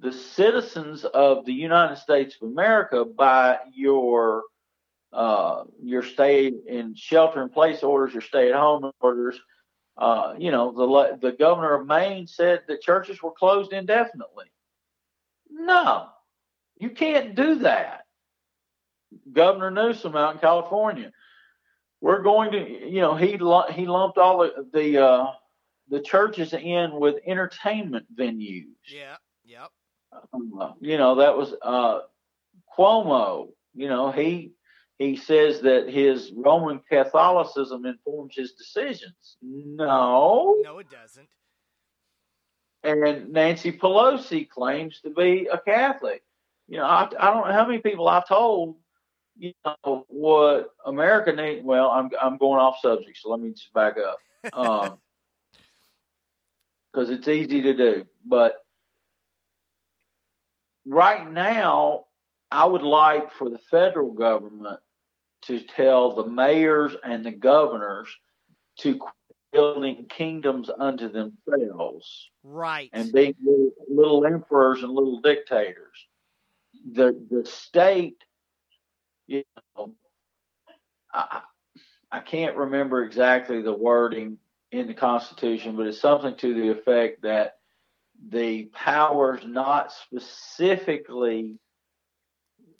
the citizens of the United States of America by your uh, your stay in shelter in place orders, your stay at home orders. Uh, you know, the the governor of Maine said that churches were closed indefinitely. No, you can't do that. Governor Newsom out in California, we're going to, you know, he he lumped all the the, uh, the churches in with entertainment venues. Yeah. Yep. Uh, you know, that was uh, Cuomo. You know, he he says that his Roman Catholicism informs his decisions. No. No, it doesn't. And Nancy Pelosi claims to be a Catholic. You know, I, I don't know how many people I've told, you know, what America needs. Well, I'm, I'm going off subject, so let me just back up. Um, because it's easy to do. But right now, I would like for the federal government to tell the mayors and the governors to building kingdoms unto themselves. Right. And being little, little emperors and little dictators. The the state, you know, I, I can't remember exactly the wording in the Constitution, but it's something to the effect that the powers not specifically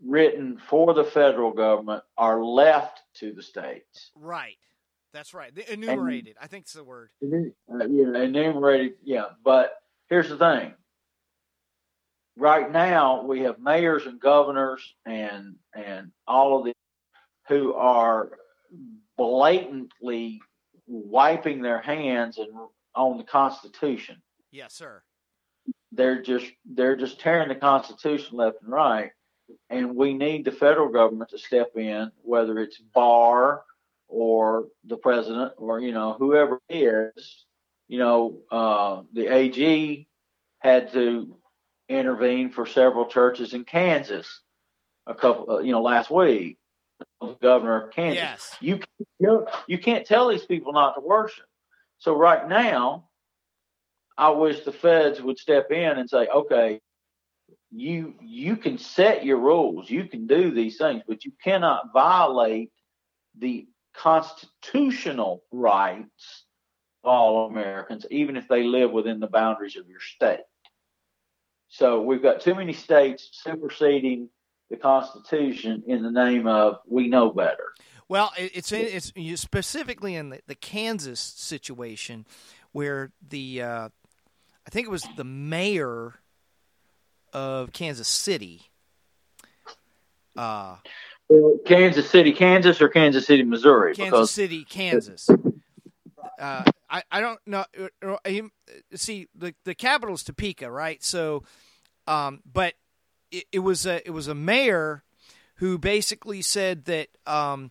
written for the federal government are left to the states. Right. That's right. The enumerated. And, I think it's the word. Uh, yeah, enumerated. Yeah, but here's the thing. Right now, we have mayors and governors and and all of the who are blatantly wiping their hands and on the Constitution. Yes, sir. They're just they're just tearing the Constitution left and right and we need the federal government to step in, whether it's Barr or the president or you know whoever it is. You know, uh, the AG had to intervene for several churches in Kansas a couple, uh, you know, last week. The governor of Kansas. Yes. You can't, you can't tell these people not to worship. So right now, I wish the feds would step in and say, okay, you you can set your rules, you can do these things, but you cannot violate the constitutional rights of all Americans, even if they live within the boundaries of your state. So we've got too many states superseding the Constitution in the name of we know better. Well, it's it's specifically in the, the Kansas situation where the uh, I think it was the mayor of Kansas City. Uh, Kansas City, Kansas, or Kansas City, Missouri? Kansas because... City, Kansas. Uh, I, I don't know. Uh, uh, see, the the capital is Topeka, right? So, um, but it, it, was a it was a mayor who basically said that um,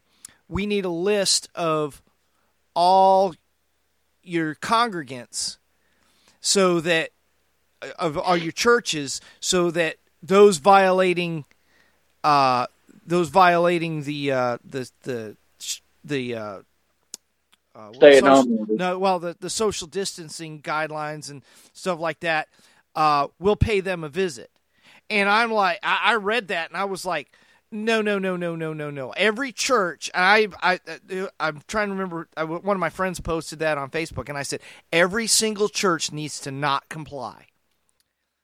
we need a list of all your congregants so that of all your churches so that those violating uh, those violating the uh, the the the uh, uh, Stay social, at home. No, well, the, the social distancing guidelines and stuff like that. Uh, we'll pay them a visit, and I'm like, I, I read that and I was like, no, no, no, no, no, no, no. Every church, I, I, uh, I'm trying to remember. I, one of my friends posted that on Facebook, and I said every single church needs to not comply.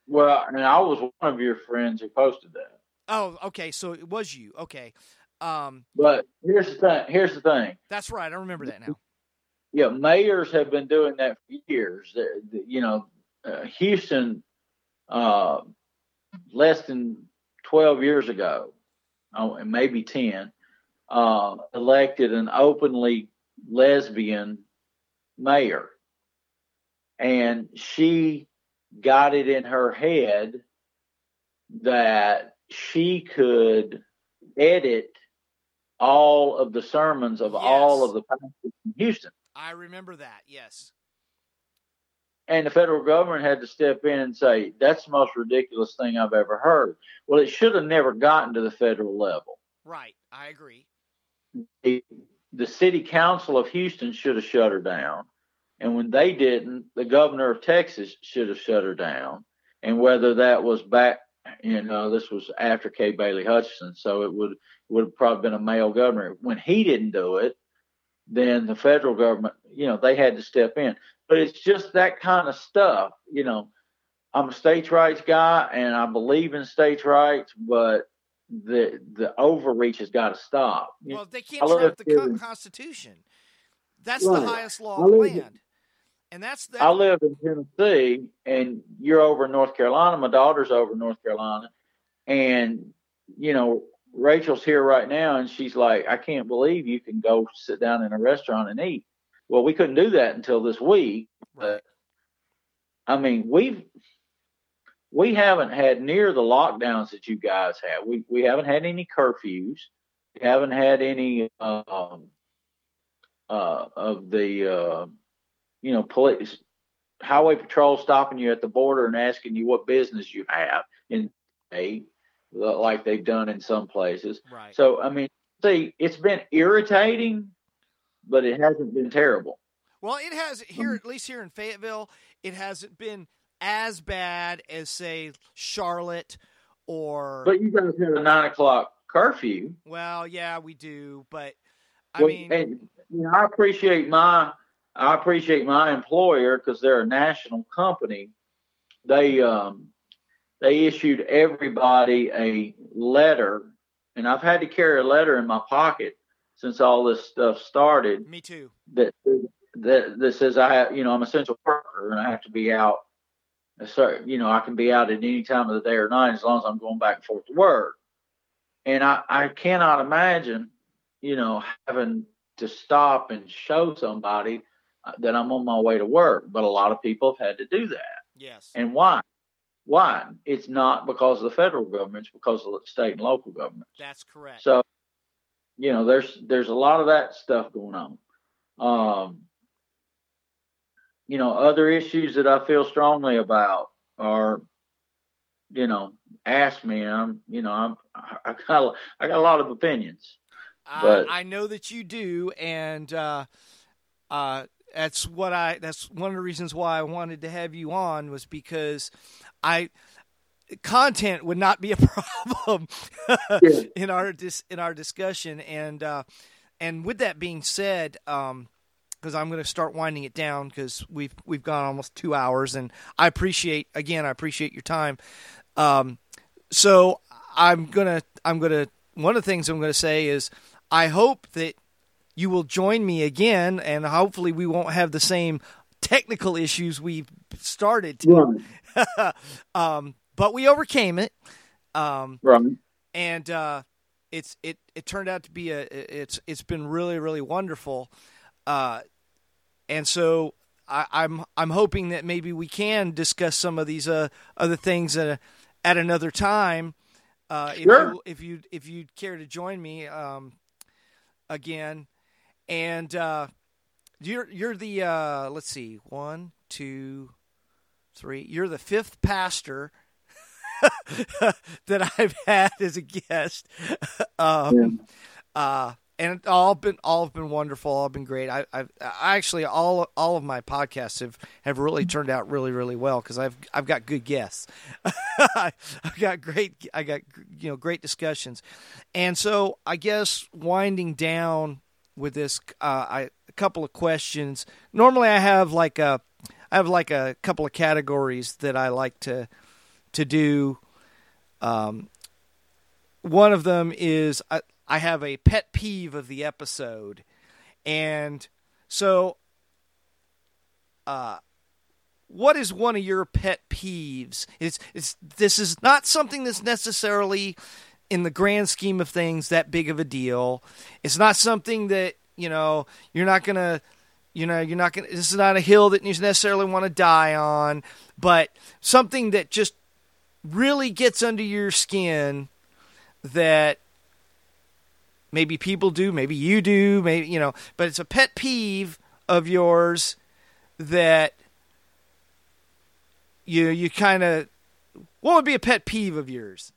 Well, and I was one of your friends who posted that. Oh, okay. So it was you. Okay. Um, but here's the thing. Here's the thing. That's right. I remember that now. Yeah, mayors have been doing that for years. You know, uh, Houston, uh, less than twelve years ago, oh, and maybe ten, uh, elected an openly lesbian mayor, and she got it in her head that she could edit all of the sermons of yes. all of the pastors in Houston. I remember that, yes. And the federal government had to step in and say, that's the most ridiculous thing I've ever heard. Well, it should have never gotten to the federal level. Right, I agree. The, the city council of Houston should have shut her down And when they didn't, the governor of Texas should have shut her down. And whether that was back, you uh, know, this was after Kay Bailey Hutchinson, so it would would have probably been a male governor. When he didn't do it, then the federal government, you know, they had to step in. But it's just that kind of stuff, you know. I'm a states' rights guy, and I believe in states' rights, but the the overreach has got to stop. Well, they can't trump the Constitution. That's right. the highest law of the land. And that's that. I live in Tennessee, and you're over in North Carolina. My daughter's over in North Carolina, and you know Rachel's here right now, and she's like, "I can't believe you can go sit down in a restaurant and eat." Well, we couldn't do that until this week. But I mean, we've we haven't had near the lockdowns that you guys have. We we haven't had any curfews. We haven't had any um, uh, of the uh, you know police highway patrol stopping you at the border and asking you what business you have in a like they've done in some places. Right. So I mean, see, it's been irritating, but it hasn't been terrible. Well, it has here, um, at least here in Fayetteville, it hasn't been as bad as say Charlotte or. But you guys have a nine o'clock curfew. Well, yeah, we do, but I well, mean, and, you know, I appreciate my I appreciate my employer because they're a national company. They um, they issued everybody a letter, and I've had to carry a letter in my pocket since all this stuff started. Me too. That that that says I have, you know, I'm a essential worker and I have to be out so, you know, I can be out at any time of the day or night as long as I'm going back and forth to work. And I, I cannot imagine, you know, having to stop and show somebody that I'm on my way to work. But a lot of people have had to do that. Yes. And why? Why? It's not because of the federal government, it's because of the state and local governments. That's correct. So, you know, there's there's a lot of that stuff going on. Um, you know, other issues that I feel strongly about are, you know, ask me. I'm, you know, I'm, I got, I got a lot of opinions. But I know that you do, and uh, uh, that's what I. That's one of the reasons why I wanted to have you on was because I content would not be a problem yeah. in our dis, in our discussion, and uh, and with that being said, um, because I'm going to start winding it down because we've we've gone almost two hours, and I appreciate again I appreciate your time. Um, so I'm gonna I'm gonna one of the things I'm going to say is I hope that you will join me again, and hopefully we won't have the same technical issues we started to. Right. um, but we overcame it. Um, right. And uh, it's it it turned out to be a it's it's been really really wonderful. Uh, and so I, I'm, I'm hoping that maybe we can discuss some of these uh, other things at, at another time. Uh, if, sure. you, if you if you care to join me um, again, and uh, you're you're the uh, let's see one two three you're the fifth pastor that I've had as a guest. um, yeah. uh, and all been all have been wonderful. All have been great. I, I've I actually all all of my podcasts have, have really turned out really really well because I've I've got good guests. I've got great I got you know great discussions, and so I guess winding down with this, uh, I a couple of questions. Normally I have like a I have like a couple of categories that I like to to do. Um, one of them is I, I have a pet peeve of the episode. And so, uh, what is one of your pet peeves? It's, it's, this is not something that's necessarily, in the grand scheme of things, that big of a deal. It's not something that, you know, you're not to, you know, you're not to, this is not a hill that you necessarily want to die on, but something that just really gets under your skin that Maybe people do, maybe you do, maybe you know, but it's a pet peeve of yours that you you kind of what would be a pet peeve of yours?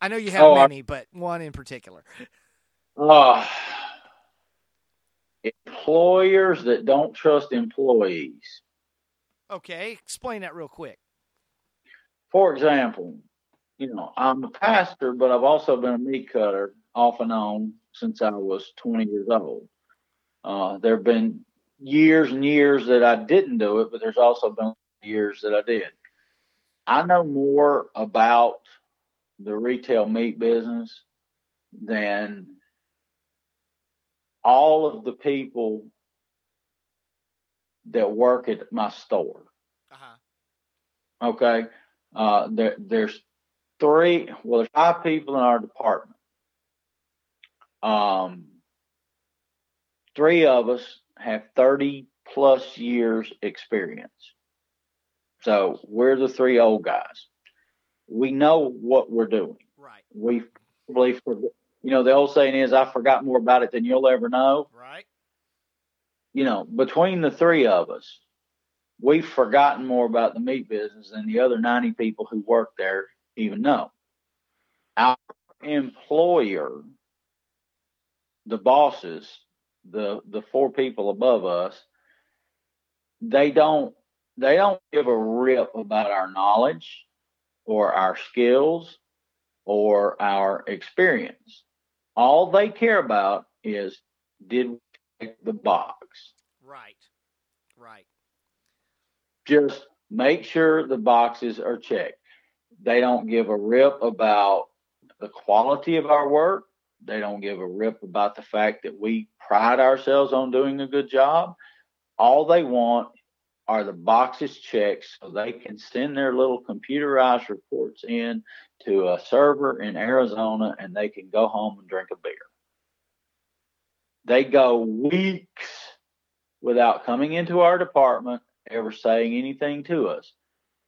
I know you have oh, many, but one in particular. Oh, employers that don't trust employees. Okay, explain that real quick. For example, you know, I'm a pastor, but I've also been a meat cutter off and on since I was 20 years old. Uh, there have been years and years that I didn't do it, but there's also been years that I did. I know more about the retail meat business than all of the people that work at my store. Uh-huh. Okay. Uh, there, there's three, well, there's five people in our department. Um, three of us have 30 plus years experience. So we're the three old guys. We know what we're doing. Right. We believe, you know, the old saying is, I forgot more about it than you'll ever know. Right. You know, between the three of us, we've forgotten more about the meat business than the other 90 people who work there even know. Our employer, the bosses, the the four people above us, they don't they don't give a rip about our knowledge or our skills or our experience. All they care about is did we check the box? Right. Right. Just make sure the boxes are checked. They don't give a rip about the quality of our work. They don't give a rip about the fact that we pride ourselves on doing a good job. All they want are the boxes checked so they can send their little computerized reports in to a server in Arizona and they can go home and drink a beer. They go weeks without coming into our department, ever saying anything to us,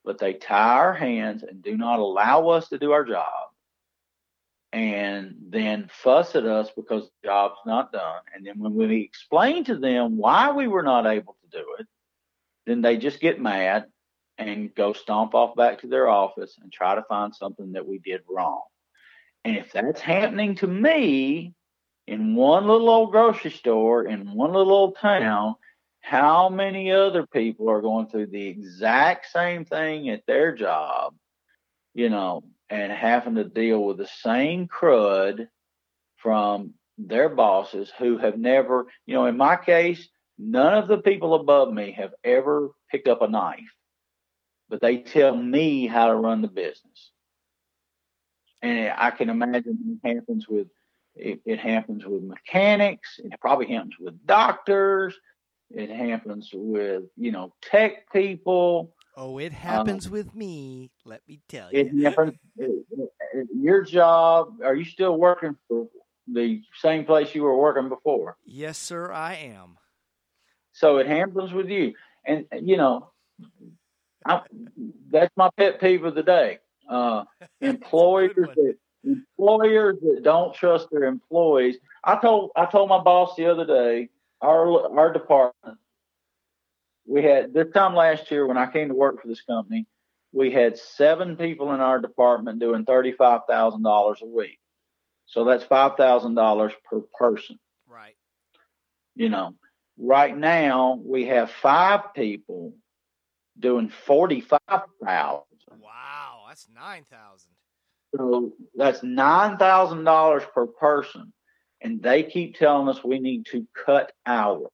but they tie our hands and do not allow us to do our job and then fuss at us because the job's not done. And then when we explain to them why we were not able to do it, then they just get mad and go stomp off back to their office and try to find something that we did wrong. And if that's happening to me in one little old grocery store in one little old town, how many other people are going through the exact same thing at their job, you know, and having to deal with the same crud from their bosses who have never, you know, in my case, none of the people above me have ever picked up a knife, but they tell me how to run the business. And I can imagine it happens with it, it happens with mechanics. It probably happens with doctors. It happens with you know tech people. Oh, it happens um, with me. Let me tell you. It happens. your job. Are you still working for the same place you were working before? Yes, sir. I am. So it happens with you, and you know, I, that's my pet peeve of the day. Uh, employers that employers that don't trust their employees. I told I told my boss the other day. Our our department we had this time last year when I came to work for this company, we had seven people in our department doing thirty-five thousand dollars a week. So that's five thousand dollars per person. Right. You know, right now we have five people doing forty-five thousand. Wow, that's nine thousand. So that's nine thousand dollars per person, and they keep telling us we need to cut hours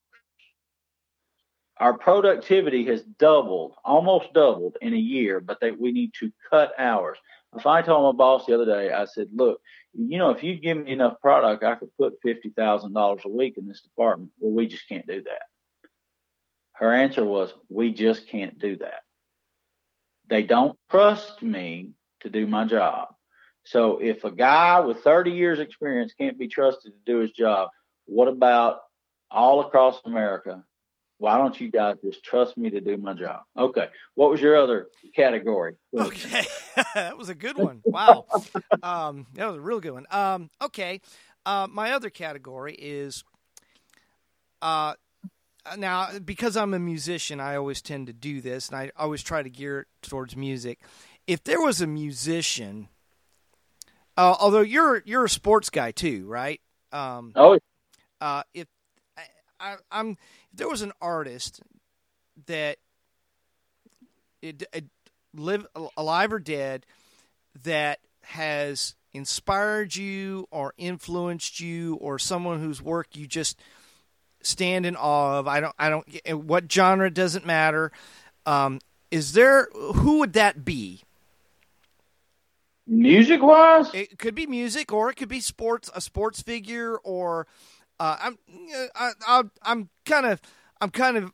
our productivity has doubled, almost doubled in a year, but they, we need to cut hours. If I told my boss the other day, I said, look, you know, if you give me enough product, I could put $50,000 a week in this department. Well, we just can't do that. Her answer was, we just can't do that. They don't trust me to do my job. So if a guy with 30 years experience can't be trusted to do his job, what about all across America why don't you guys just trust me to do my job? Okay. What was your other category? Okay. that was a good one. Wow. um, that was a real good one. Um, okay. Uh, my other category is uh, now, because I'm a musician, I always tend to do this, and I always try to gear it towards music. If there was a musician, uh, although you're you're a sports guy too, right? Um, oh, uh, if I, I'm if there was an artist that it, it live alive or dead that has inspired you or influenced you or someone whose work you just stand in awe of i don't i don't what genre doesn't matter um, is there who would that be? Music wise it could be music or it could be sports a sports figure or uh, i'm I, I, i'm kind of i'm kind of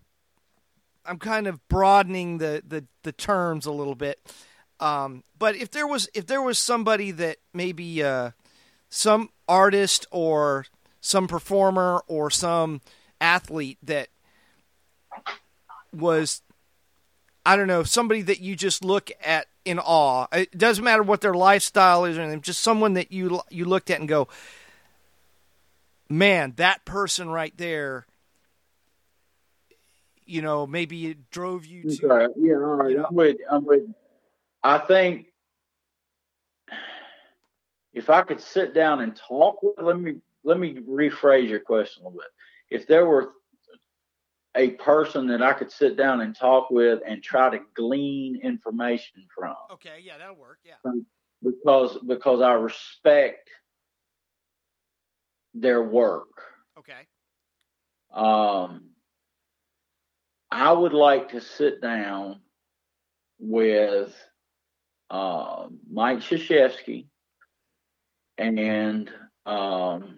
i'm kind of broadening the the, the terms a little bit um, but if there was if there was somebody that maybe uh, some artist or some performer or some athlete that was I don't know somebody that you just look at in awe. It doesn't matter what their lifestyle is or anything. Just someone that you you looked at and go, man, that person right there. You know, maybe it drove you to. Okay. Yeah, all right. You know, I'm with. I'm with. I think if I could sit down and talk with, let me let me rephrase your question a little bit. If there were a person that I could sit down and talk with and try to glean information from. Okay, yeah, that'll work. Yeah. Um, because because I respect their work. Okay. Um I would like to sit down with uh, Mike Krzyzewski and um,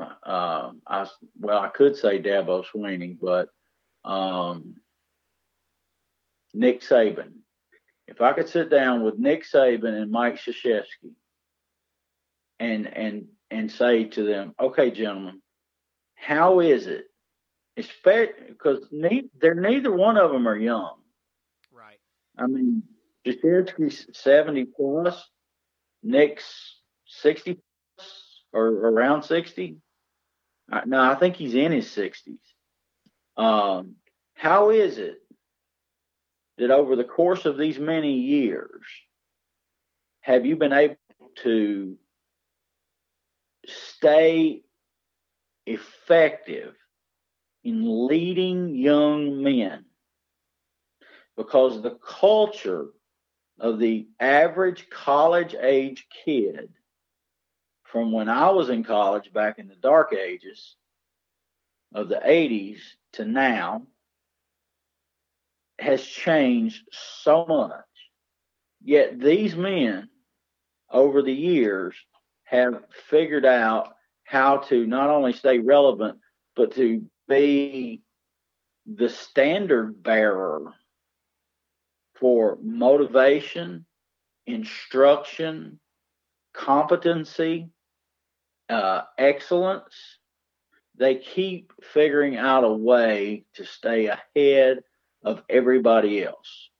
uh, I well I could say Dabo Swinney, but um, Nick Saban. If I could sit down with Nick Saban and Mike Krzyzewski and and and say to them, okay, gentlemen, how is it? Because ne- they're neither one of them are young. Right. I mean, Krzyzewski's 70 plus, Nick's 60 plus, or around 60. No, I think he's in his 60s. Um, how is it that over the course of these many years, have you been able to stay effective in leading young men because the culture of the average college age kid from when I was in college back in the dark ages of the 80s to now has changed so much. Yet these men over the years have figured out how to not only stay relevant, but to be the standard bearer for motivation, instruction, competency, uh, excellence. They keep figuring out a way to stay ahead of everybody else.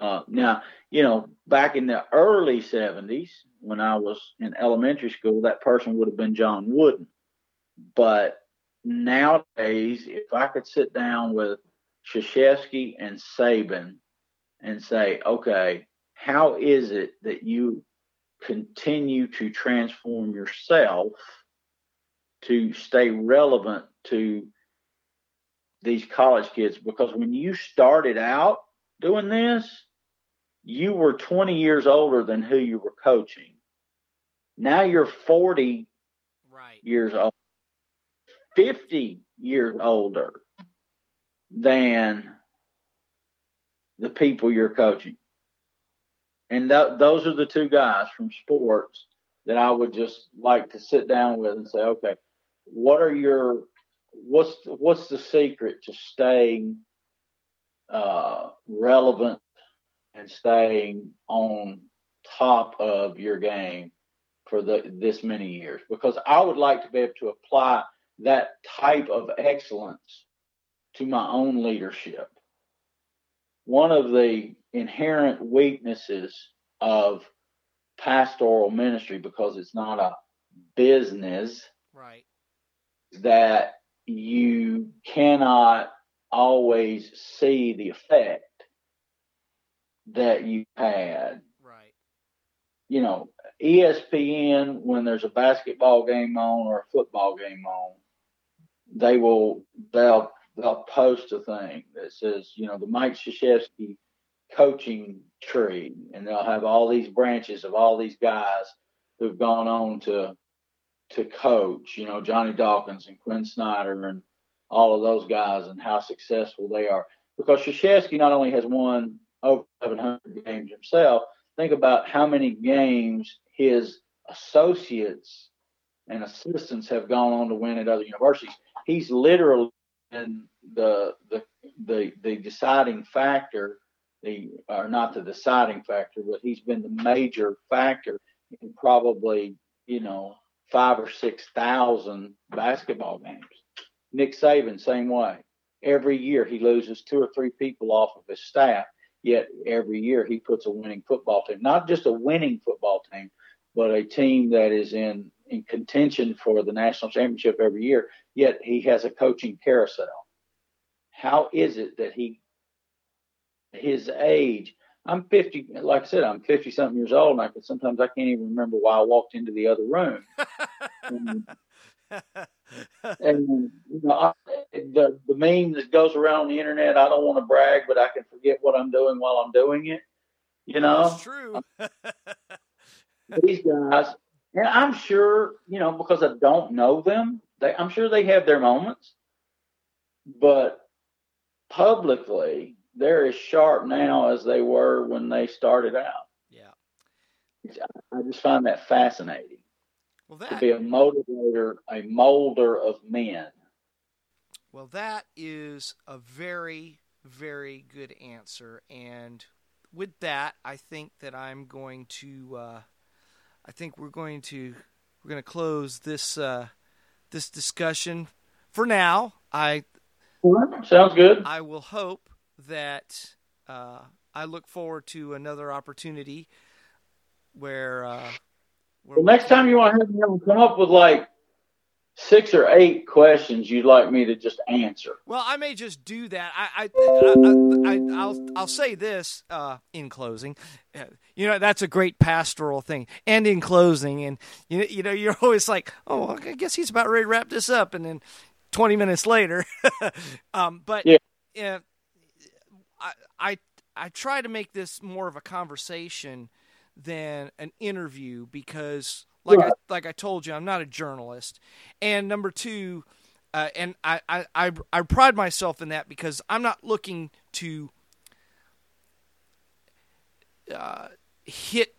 Uh, now, you know, back in the early 70s, when I was in elementary school, that person would have been John Wooden. But nowadays, if I could sit down with Krzyzewski and Saban and say, okay, how is it that you continue to transform yourself to stay relevant to these college kids? Because when you started out doing this, you were 20 years older than who you were coaching. Now you're 40 right. years old, 50 years older than the people you're coaching. And th- those are the two guys from sports that I would just like to sit down with and say, okay, what are your what's the, what's the secret to staying uh, relevant and staying on top of your game for the this many years? Because I would like to be able to apply that type of excellence to my own leadership one of the inherent weaknesses of pastoral ministry because it's not a business right that you cannot always see the effect that you had. Right. You know, ESPN when there's a basketball game on or a football game on, they will they'll they'll post a thing that says, you know, the Mike Krzyzewski coaching tree, and they'll have all these branches of all these guys who've gone on to to coach, you know, Johnny Dawkins and Quin Snyder and all of those guys and how successful they are. Because Krzyzewski not only has won over 700 games himself, think about how many games his associates and assistants have gone on to win at other universities. He's literally been the the the, the deciding factor, the or not the deciding factor, but he's been the major factor in probably you know five or six thousand basketball games. Nick Saban, same way. Every year he loses two or three people off of his staff, yet every year he puts a winning football team. Not just a winning football team, but a team that is in, in contention for the national championship every year, yet he has a coaching carousel. How is it that he, his age, I'm 50, like I said, I'm 50 something years old, and I can, sometimes I can't even remember why I walked into the other room. and, you know, I, the the meme that goes around on the internet. I don't want to brag, but I can forget what I'm doing while I'm doing it. You know, That's true. these guys, and I'm sure you know because I don't know them. They, I'm sure they have their moments, but publicly, they're as sharp now as they were when they started out. yeah. I just find that fascinating Well, to that be a motivator, a molder of men. Well, that is a very, very good answer. And with that, I think that I'm going to. Uh, I think we're going to we're going to close this uh, this discussion for now. I Sounds good. I will hope that uh, I look forward to another opportunity where. Well, next time you want to have me come up with like six or eight questions you'd like me to just answer. Well, I may just do that. I, I, I, I I'll, I'll say this uh, in closing. You know, that's a great pastoral thing. And in closing, and you know, you know, you're always like, oh, I guess he's about ready to wrap this up, and then 20 minutes later. um, but Yeah. uh, I, I, I try to make this more of a conversation than an interview because, like I, like I told you, I'm not a journalist. And number two, uh, and I, I, I, I pride myself in that because I'm not looking to uh, hit.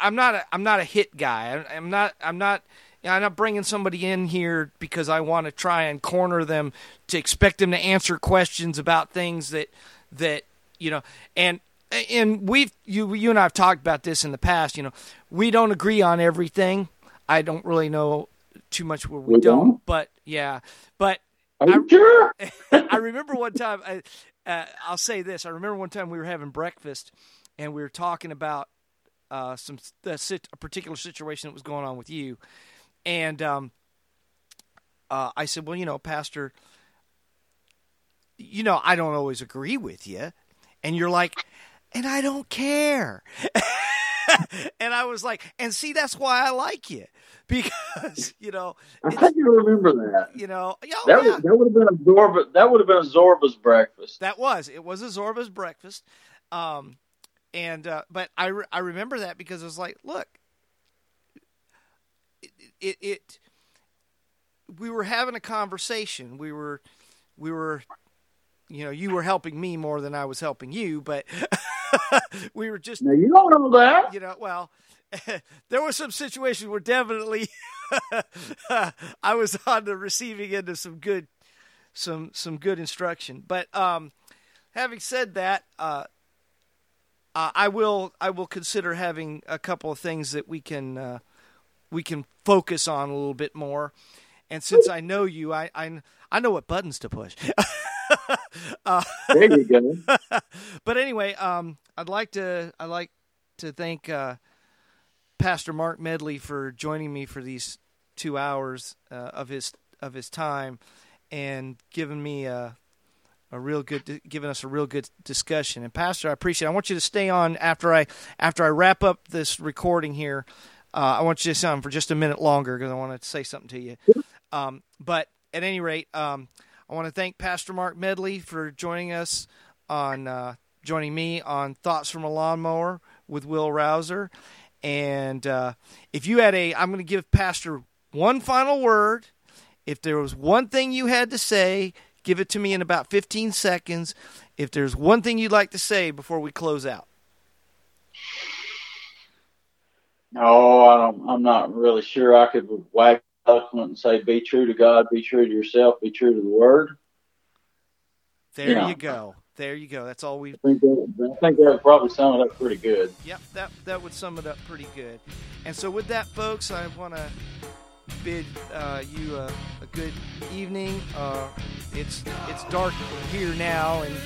I'm not a, I'm not a hit guy. I'm not I'm not I'm not bringing somebody in here because I want to try and corner them to expect them to answer questions about things that that you know and and we've you you and I've talked about this in the past. You know, we don't agree on everything. I don't really know too much where we, We don't, don't? but yeah, but you sure? I remember one time. I, uh, I'll say this. I remember one time we were having breakfast, and we were talking about uh, some sit, a particular situation that was going on with you, and um, uh, I said, "Well, you know, Pastor, you know, I don't always agree with you," and you're like, "And I don't care." and I was like, "And see, that's why I like you, because you know, I you remember that. you know, oh, That, yeah. would, that would have been a Zorba. That would have been a Zorba's breakfast. That was it was a Zorba's breakfast, um, and uh, but I re- I remember that because it was like, look, it, it it we were having a conversation. We were we were you know you were helping me more than I was helping you, but we were just Now you don't know that. you know well there were some situations where definitely I was on the receiving end of some good some some good instruction. But um, having said that, uh, uh, I will I will consider having a couple of things that we can uh, we can focus on a little bit more. And since I know you, I I, I know what buttons to push. uh, There you go. but anyway, um, I'd like to I'd like to thank uh, Pastor Mark Medley for joining me for these two hours uh, of his of his time and giving me a a real good giving us a real good discussion. And Pastor, I appreciate. It. I want you to stay on after I after I wrap up this recording here. Uh, I want you to stay on for just a minute longer because I want to say something to you. Um, but at any rate, um, I want to thank Pastor Mark Medley for joining us on uh, joining me on Thoughts from a Lawnmower with Will Rouser. And uh, if you had a, I'm going to give Pastor one final word. If there was one thing you had to say, give it to me in about 15 seconds. If there's one thing you'd like to say before we close out. No, I I'm not really sure I could whack eloquent and say, be true to God, be true to yourself, be true to the Word. There you, you go. There you go. That's all we. I think that, I think that would probably sum it up pretty good. Yep, that that would sum it up pretty good. And so, with that, folks, I want to bid uh, you a, a, good evening. Uh, it's it's dark here now, and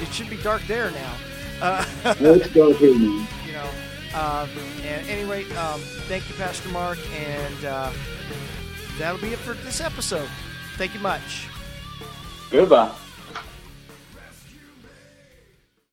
it should be dark there now. Uh, Let's go here now. You know. Um, and anyway, um, thank you, Pastor Mark, and uh, that'll be it for this episode. Thank you much. Goodbye.